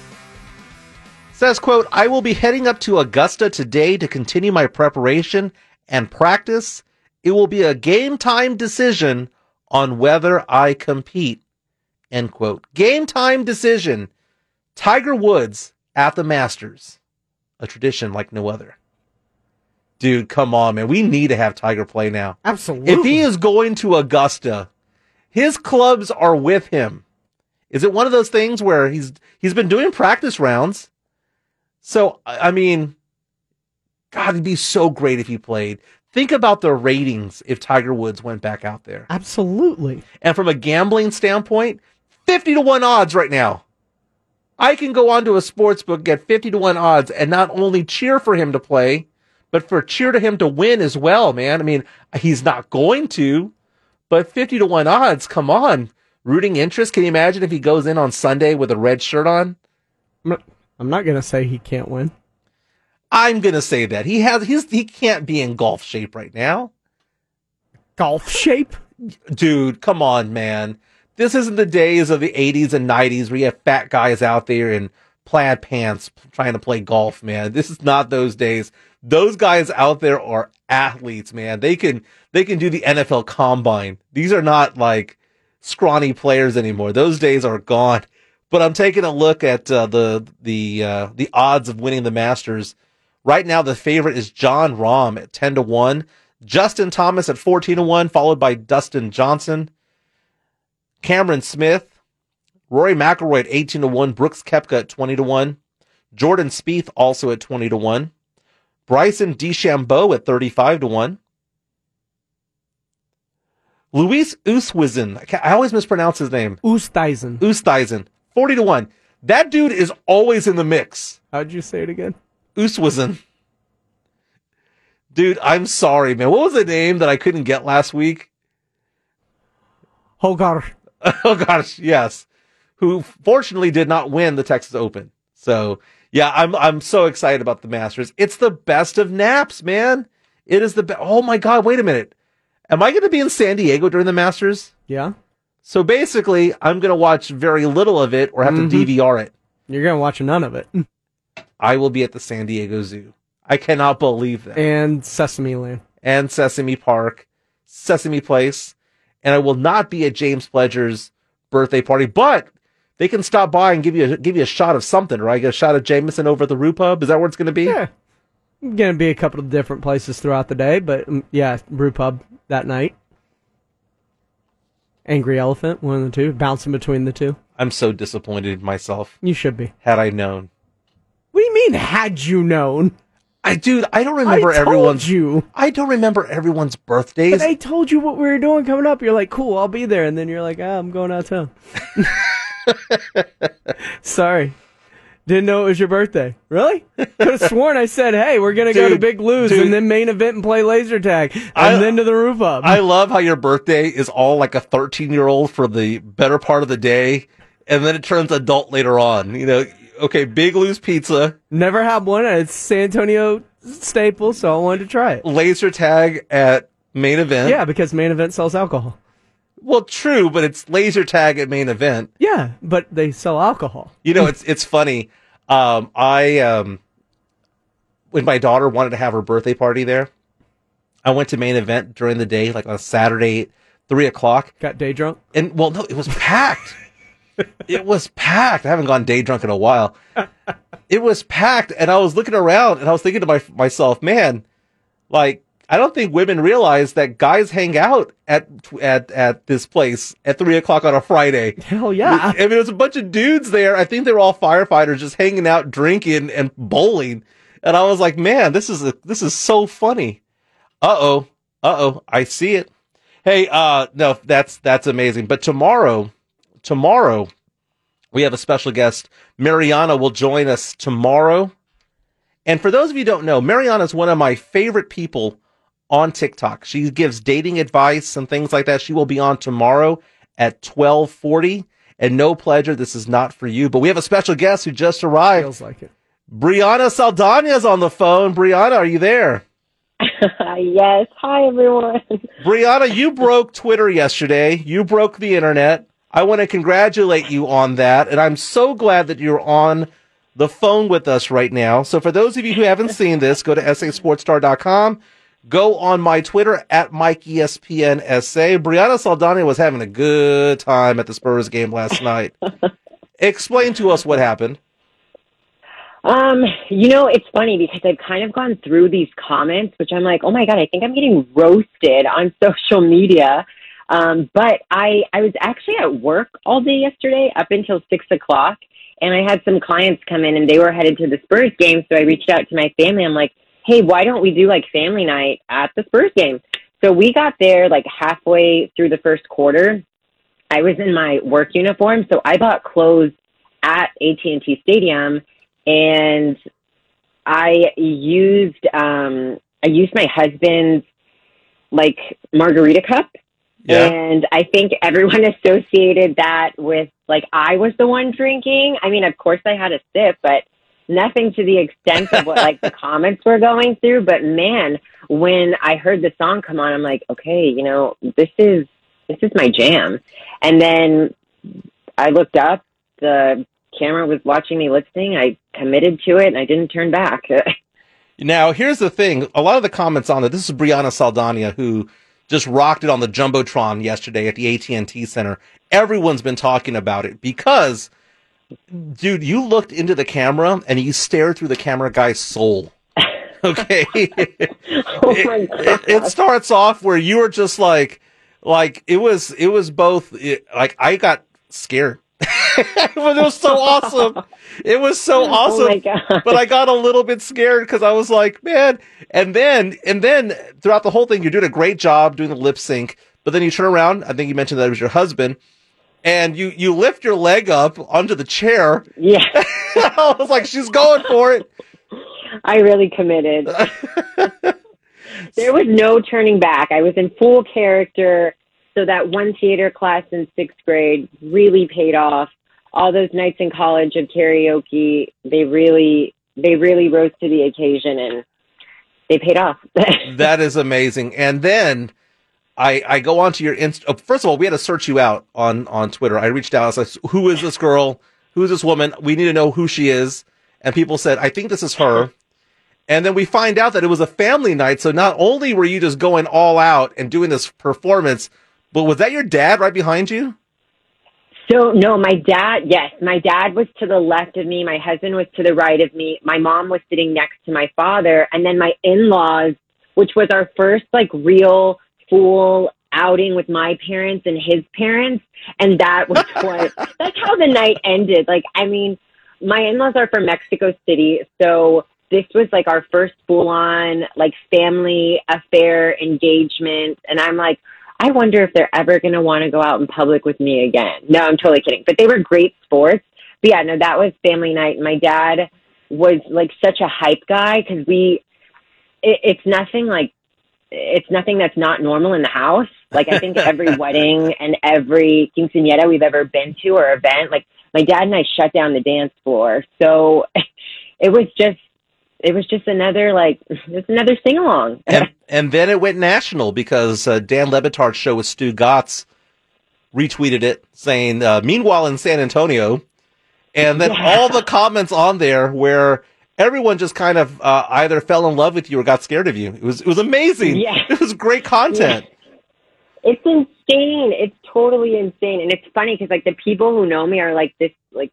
Says, quote, I will be heading up to Augusta today to continue my preparation and practice. It will be a game time decision on whether I compete. End quote. Game time decision. Tiger Woods at the Masters. A tradition like no other. Dude, come on, man. We need to have Tiger play now. Absolutely. If he is going to Augusta, his clubs are with him. Is it one of those things where he's he's been doing practice rounds? So I I mean, God, it'd be so great if he played. Think about the ratings if Tiger Woods went back out there. Absolutely. And from a gambling standpoint, 50 to 1 odds right now. I can go onto a sports book, get 50 to 1 odds, and not only cheer for him to play, but for cheer to him to win as well, man. I mean, he's not going to, but 50 to 1 odds, come on. Rooting interest. Can you imagine if he goes in on Sunday with a red shirt on? I'm not going to say he can't win. I'm going to say that. He has he's he can't be in golf shape right now. Golf shape? Dude, come on, man. This isn't the days of the 80s and 90s where you have fat guys out there in plaid pants trying to play golf, man. This is not those days. Those guys out there are athletes, man. They can they can do the NFL combine. These are not like scrawny players anymore. Those days are gone. But I'm taking a look at uh, the the uh, the odds of winning the Masters. Right now, the favorite is Jon Rahm at ten to one, Justin Thomas at fourteen to one, followed by Dustin Johnson, Cameron Smith, Rory McIlroy at eighteen to one, Brooks Koepka at twenty to one, Jordan Spieth also at twenty to one, Bryson DeChambeau at thirty-five to one. Louis Oosthuizen, I, always mispronounce his name. Oosthuizen. Oosthuizen, 40 to 1. That dude is always in the mix. How'd you say it again? Oosthuizen. Dude, I'm sorry, man. What was the name that I couldn't get last week? Hogar. oh gosh, yes. Who fortunately did not win the Texas Open. So yeah, I'm I'm so excited about the Masters. It's the best of naps, man. It is the best. Oh my god, wait a minute. Am I going to be in San Diego during the Masters? Yeah. So basically, I'm going to watch very little of it or have Mhm. to DVR it. You're going to watch none of it. I will be at the San Diego Zoo. I cannot believe that. And Sesame Land. And Sesame Park, Sesame Place, and I will not be at James Pledger's birthday party, but they can stop by and give you a, give you a shot of something, right? Get a shot of Jameson over at the Rue Pub. Is that where it's going to be? Yeah. Going to be a couple of different places throughout the day, but um, yeah, brew pub that night. Angry Elephant, one of the two, bouncing between the two. I'm so disappointed in myself. You should be. Had I known. What do you mean? Had you known? I dude, I don't remember I told everyone's. you. I don't remember everyone's birthdays. But I told you what we were doing coming up. You're like, cool, I'll be there, and then you're like, ah, I'm going out of town. Sorry. Didn't know it was your birthday. Really? Could have sworn I said, hey, we're going to go to Big Lou's dude. and then main event and play laser tag and I- then to the roof up. I love how your birthday is all like a 13 year old for the better part of the day, and then it turns adult later on. You know, okay, Big Lou's Pizza, Never had one. It's San Antonio staple, so I wanted to try it. laser tag at main event. Yeah, because main event sells alcohol. Well, true, but it's laser tag at main event. Yeah, but they sell alcohol. You know, it's it's funny. Um, I um, when my daughter wanted to have her birthday party there, I went to main event during the day, like on a Saturday, three o'clock. Got day drunk, and well, no, it was packed. It was packed. I haven't gone day drunk in a while. It was packed, and I was looking around, and I was thinking to my, myself, man, like I don't think women realize that guys hang out at at at this place at three o'clock on a Friday. Hell yeah! I mean, there's a bunch of dudes there. I think they were all firefighters, just hanging out, drinking, and bowling. And I was like, man, this is a, this is so funny. Uh oh, Uh oh, I see it. Hey, uh, no, that's that's amazing. But tomorrow, tomorrow, we have a special guest. Mariana will join us tomorrow. And for those of you who don't know, Mariana is one of my favorite people on TikTok. She gives dating advice and things like that. She will be on tomorrow at 1240. And no pleasure, this is not for you. But we have a special guest who just arrived. Feels like it. Brianna Saldana is on the phone. Brianna, are you there? yes. Hi, everyone. Brianna, you broke Twitter yesterday. You broke the internet. I want to congratulate you on that. And I'm so glad that you're on the phone with us right now. So for those of you who haven't seen this, go to sasportstar.com. Go on my Twitter at MikeESPNSA. Brianna Saldana was having a good time at the Spurs game last night. Explain to us what happened. Um, you know, it's funny because I've kind of gone through these comments, which I'm like, oh my god, I think I'm getting roasted on social media. Um, but I I was actually at work all day yesterday up until six o'clock, and I had some clients come in and they were headed to the Spurs game. So I reached out to my family. I'm like, hey, why don't we do like family night at the Spurs game? So we got there like halfway through the first quarter. I was in my work uniform, so I bought clothes at AT&T Stadium and I used um I used my husband's like margarita cup Yeah. and I think everyone associated that with like I was the one drinking. I mean, of course I had a sip, but nothing to the extent of what like the comments were going through. But man, when I heard the song come on, I'm like, okay, you know, this is this is my jam. And then I looked up, the camera was watching me listening. I committed to it and I didn't turn back. Now, here's the thing. A lot of the comments on it, this is Brianna Saldana who just rocked it on the Jumbotron yesterday at the AT&T Center. Everyone's been talking about it because dude, you looked into the camera and you stared through the camera guy's soul. Okay. oh god. it, it starts off where you were just like like it was it was both it, like I got scared. it was so awesome. It was so oh awesome. Oh But I got a little bit scared because I was like, man. And then and then throughout the whole thing, you're doing a great job doing the lip sync. But then you turn around. I think you mentioned that it was your husband, and you you lift your leg up onto the chair. Yeah. I was like, she's going for it. I really committed. there was no turning back. I was in full character. So that one theater class in sixth grade really paid off. All those nights in college of karaoke, they really, they really rose to the occasion and they paid off. that is amazing. And then I I go onto your inst. Oh, first of all, we had to search you out on on Twitter. I reached out. I like, "Who is this girl? Who is this woman? We need to know who she is." And people said, "I think this is her." And then we find out that it was a family night. So not only were you just going all out and doing this performance, but was that your dad right behind you? So no, my dad, yes, my dad was to the left of me. My husband was to the right of me. My mom was sitting next to my father. And then my in-laws, which was our first like real full outing with my parents and his parents. And that was what, that's how the night ended. Like, I mean, my in-laws are from Mexico City. So this was like our first full on like family affair engagement. And I'm like, I wonder if they're ever going to want to go out in public with me again. No, I'm totally kidding. But they were great sports. But yeah, no, that was family night. My dad was like such a hype guy because we, it, it's nothing like, it's nothing that's not normal in the house. Like I think every wedding and every quinceanera we've ever been to or event, like my dad and I shut down the dance floor. So it was just, it was just another like, it's another sing along. and, and then it went national because uh, Dan Le Batard's show with Stugotz retweeted it saying, uh, meanwhile in San Antonio, and then Yeah. all the comments on there where everyone just kind of uh, either fell in love with you or got scared of you. It was it was amazing. Yeah. It was great content. It's insane. It's totally insane. And it's funny because like the people who know me are like this, like,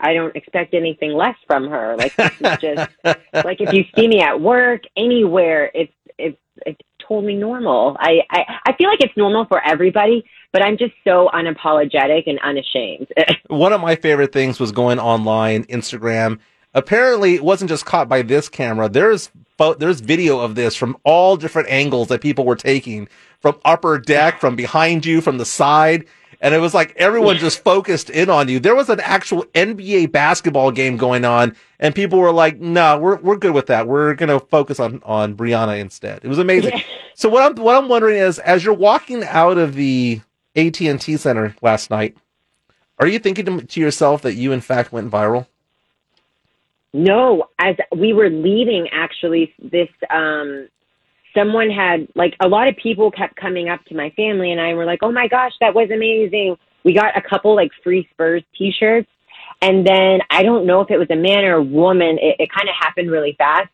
I don't expect anything less from her. Like just like if you see me at work, anywhere, it's it's it's totally normal. I, I I feel like it's normal for everybody, but I'm just so unapologetic and unashamed. One of my favorite things was going online, Instagram. Apparently, it wasn't just caught by this camera. There's there's video of this from all different angles that people were taking from upper deck, from behind you, from the side. And it was like everyone just focused in on you. There was an actual NBA basketball game going on, and people were like, "No, we're we're good with that. We're gonna focus on on Brianna instead." It was amazing. So what I'm what I'm wondering is, as you're walking out of the AT and T Center last night, are you thinking to, to yourself that you in fact went viral? No, as we were leaving, actually, this um, someone had like a lot of people kept coming up to my family and I were like, "Oh my gosh, that was amazing!" We got a couple like free Spurs T-shirts, and then I don't know if it was a man or a woman. It, it kind of happened really fast,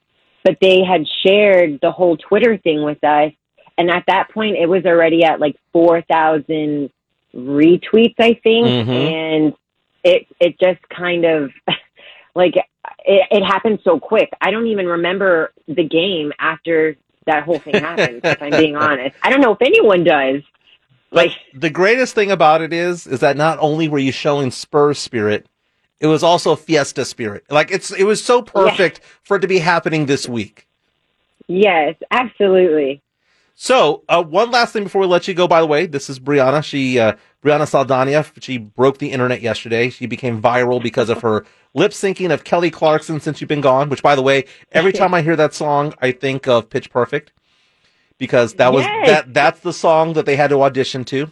but they had shared the whole Twitter thing with us, and at that point, it was already at like four thousand retweets, I think, Mhm. and it it just kind of like it, it happened so quick. I don't even remember the game after that whole thing happened. if I'm being honest, I don't know if anyone does. Like the greatest thing about it is, is that not only were you showing Spurs spirit, it was also Fiesta spirit. Like it's it was so perfect for it to be happening this week. Yes, absolutely. So, uh, one last thing before we let you go. By the way, this is Brianna. She, uh, Brianna Saldana. She broke the internet yesterday. She became viral because of her lip syncing of Kelly Clarkson "Since You've Been Gone." Which, by the way, every time I hear that song, I think of Pitch Perfect because that was Yes. that that's the song that they had to audition to.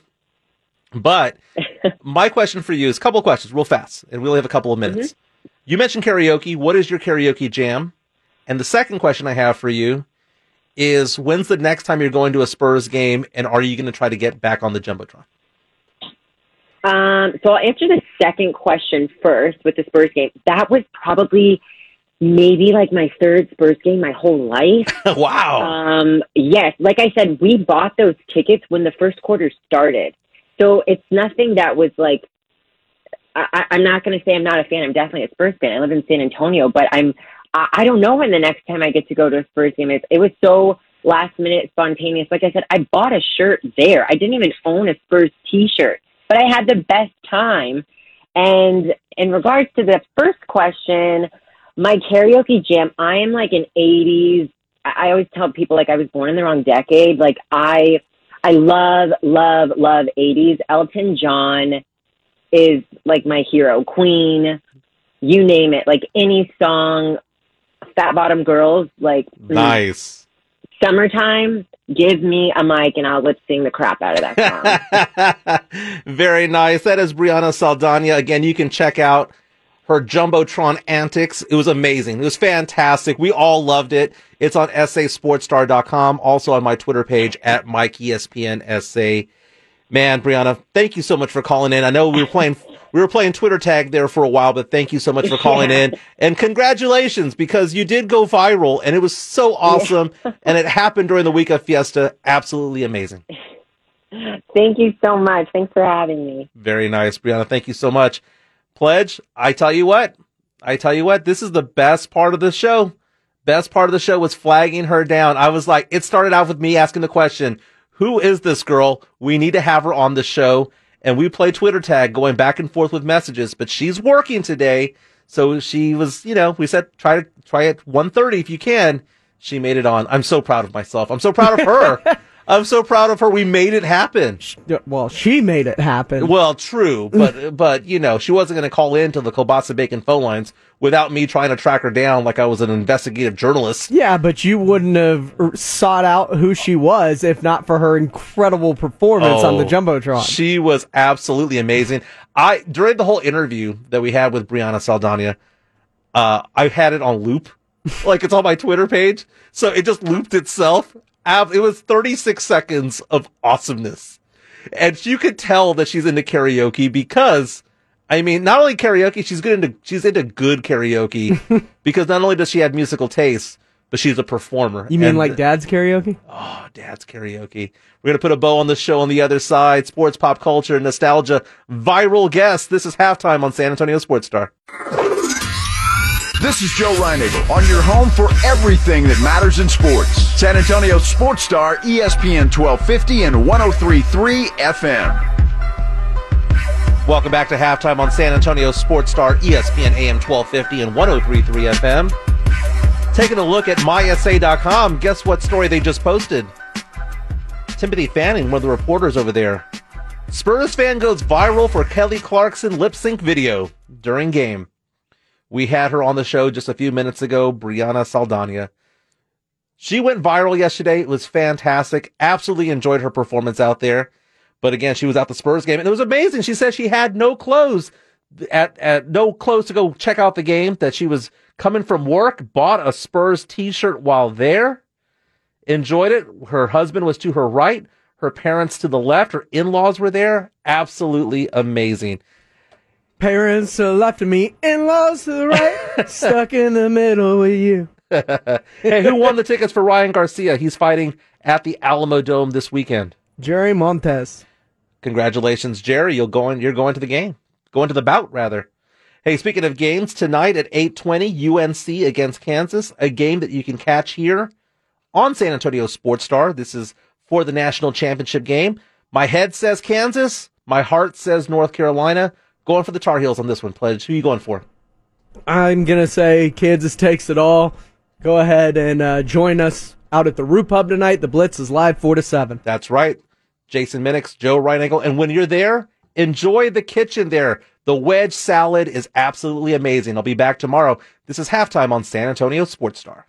But my question for you is a couple of questions, real fast, and we only have a couple of minutes. Mm-hmm. You mentioned karaoke. What is your karaoke jam? And the second question I have for you is when's the next time you're going to a Spurs game and are you going to try to get back on the Jumbotron? Um, so I'll answer the second question first with the Spurs game. That was probably maybe like my third Spurs game my whole life. wow. Um, yes, like I said, we bought those tickets when the first quarter started. So it's nothing that was like I, I'm not going to say I'm not a fan. I'm definitely a Spurs fan. I live in San Antonio, but I'm I, I don't know when the next time I get to go to a Spurs game is. It was so last minute spontaneous. Like I said, I bought a shirt there. I didn't even own a Spurs T-shirt, but I had the best time. And in regards to the first question, my karaoke jam, I am like an 80s. I always tell people like I was born in the wrong decade. Like I, I love, love, love 80s. Elton John is like my hero. Queen, you name it. Like any song, Fat Bottom Girls, like Nice. summertime. Give me a mic and I'll lip sing the crap out of that song. Very nice. That is Brianna Saldana. Again, you can check out her Jumbotron antics. It was amazing. It was fantastic. We all loved it. It's on sasportstar.com. Also on my Twitter page at Mike E ESPN SA. Man, Brianna, thank you so much for calling in. I know we were playing we were playing Twitter tag there for a while, but thank you so much for calling in. And congratulations because you did go viral and it was so awesome and it happened during the week of Fiesta. Absolutely amazing. Thank you so much. Thanks for having me. Very nice, Brianna. Thank you so much. Pledge, I tell you what, I tell you what, this is the best part of the show. Best part of the show was flagging her down. I was like, it started out with me asking the question, who is this girl? We need to have her on the show. And we play Twitter tag going back and forth with messages, but she's working today. So she was, you know, we said try to try at 1.30 if you can. She made it on. I'm so proud of myself. I'm so proud of her. I'm so proud of her. We made it happen. Well, she made it happen. Well, true, but but you know, she wasn't going to call in to the Kiolbassa Bacon phone lines without me trying to track her down like I was an investigative journalist. Yeah, but you wouldn't have sought out who she was if not for her incredible performance on the Oh, Jumbotron. She was absolutely amazing. I during the whole interview that we had with Brianna Saldana, uh, I had it on loop, like it's on my Twitter page, so it just looped itself. Ab- It was 36 seconds of awesomeness, and you could tell that she's into karaoke because. I mean, not only karaoke, she's good into she's into good karaoke because not only does she have musical taste, but she's a performer. You mean And- like dad's karaoke? Oh, Dad's karaoke. We're gonna put a bow on the show on the other side. Sports, pop culture, nostalgia, viral guest. This is halftime on San Antonio Sports Star. This is Joe Reinagle on your home for everything that matters in sports. San Antonio Sports Star, ESPN 1250 and 1033 FM. Welcome back to halftime on San Antonio Sports Star, ESPN AM 1250 and 1033 FM. Taking a look at mysa.com, guess what story they just posted? Timothy Fanning, one of the reporters over there. Spurs fan goes viral for Kelly Clarkson lip sync video during game. We had her on the show just a few minutes ago, Brianna Saldana. She went viral yesterday. It was fantastic. Absolutely enjoyed her performance out there. But again, she was at the Spurs game and it was amazing. She said she had no clothes at, at no clothes to go check out the game, that she was coming from work, bought a Spurs t-shirt while there, enjoyed it. Her husband was to her right, her parents to the left, her in-laws were there. Absolutely amazing. Parents to the left of me, in-laws to the right, stuck in the middle with you. hey, who won the tickets for Ryan Garcia? He's fighting at the Alamodome this weekend. Jerry Montez. Congratulations, Jerry. You'll go in, you're going to the game. Going to the bout, rather. Hey, speaking of games, tonight at 8:20, UNC against Kansas, a game that you can catch here on San Antonio Sports Star. This is for the national championship game. My head says Kansas, my heart says North Carolina. Going for the Tar Heels on this one, Pledge. Who are you going for? I'm gonna say Kansas takes it all. Go ahead and uh, join us out at the Root Pub tonight. The Blitz is live four to seven. That's right. Jason Minix, Joe Reinagle, and when you're there, enjoy the kitchen there. The wedge salad is absolutely amazing. I'll be back tomorrow. This is halftime on San Antonio Sports Star.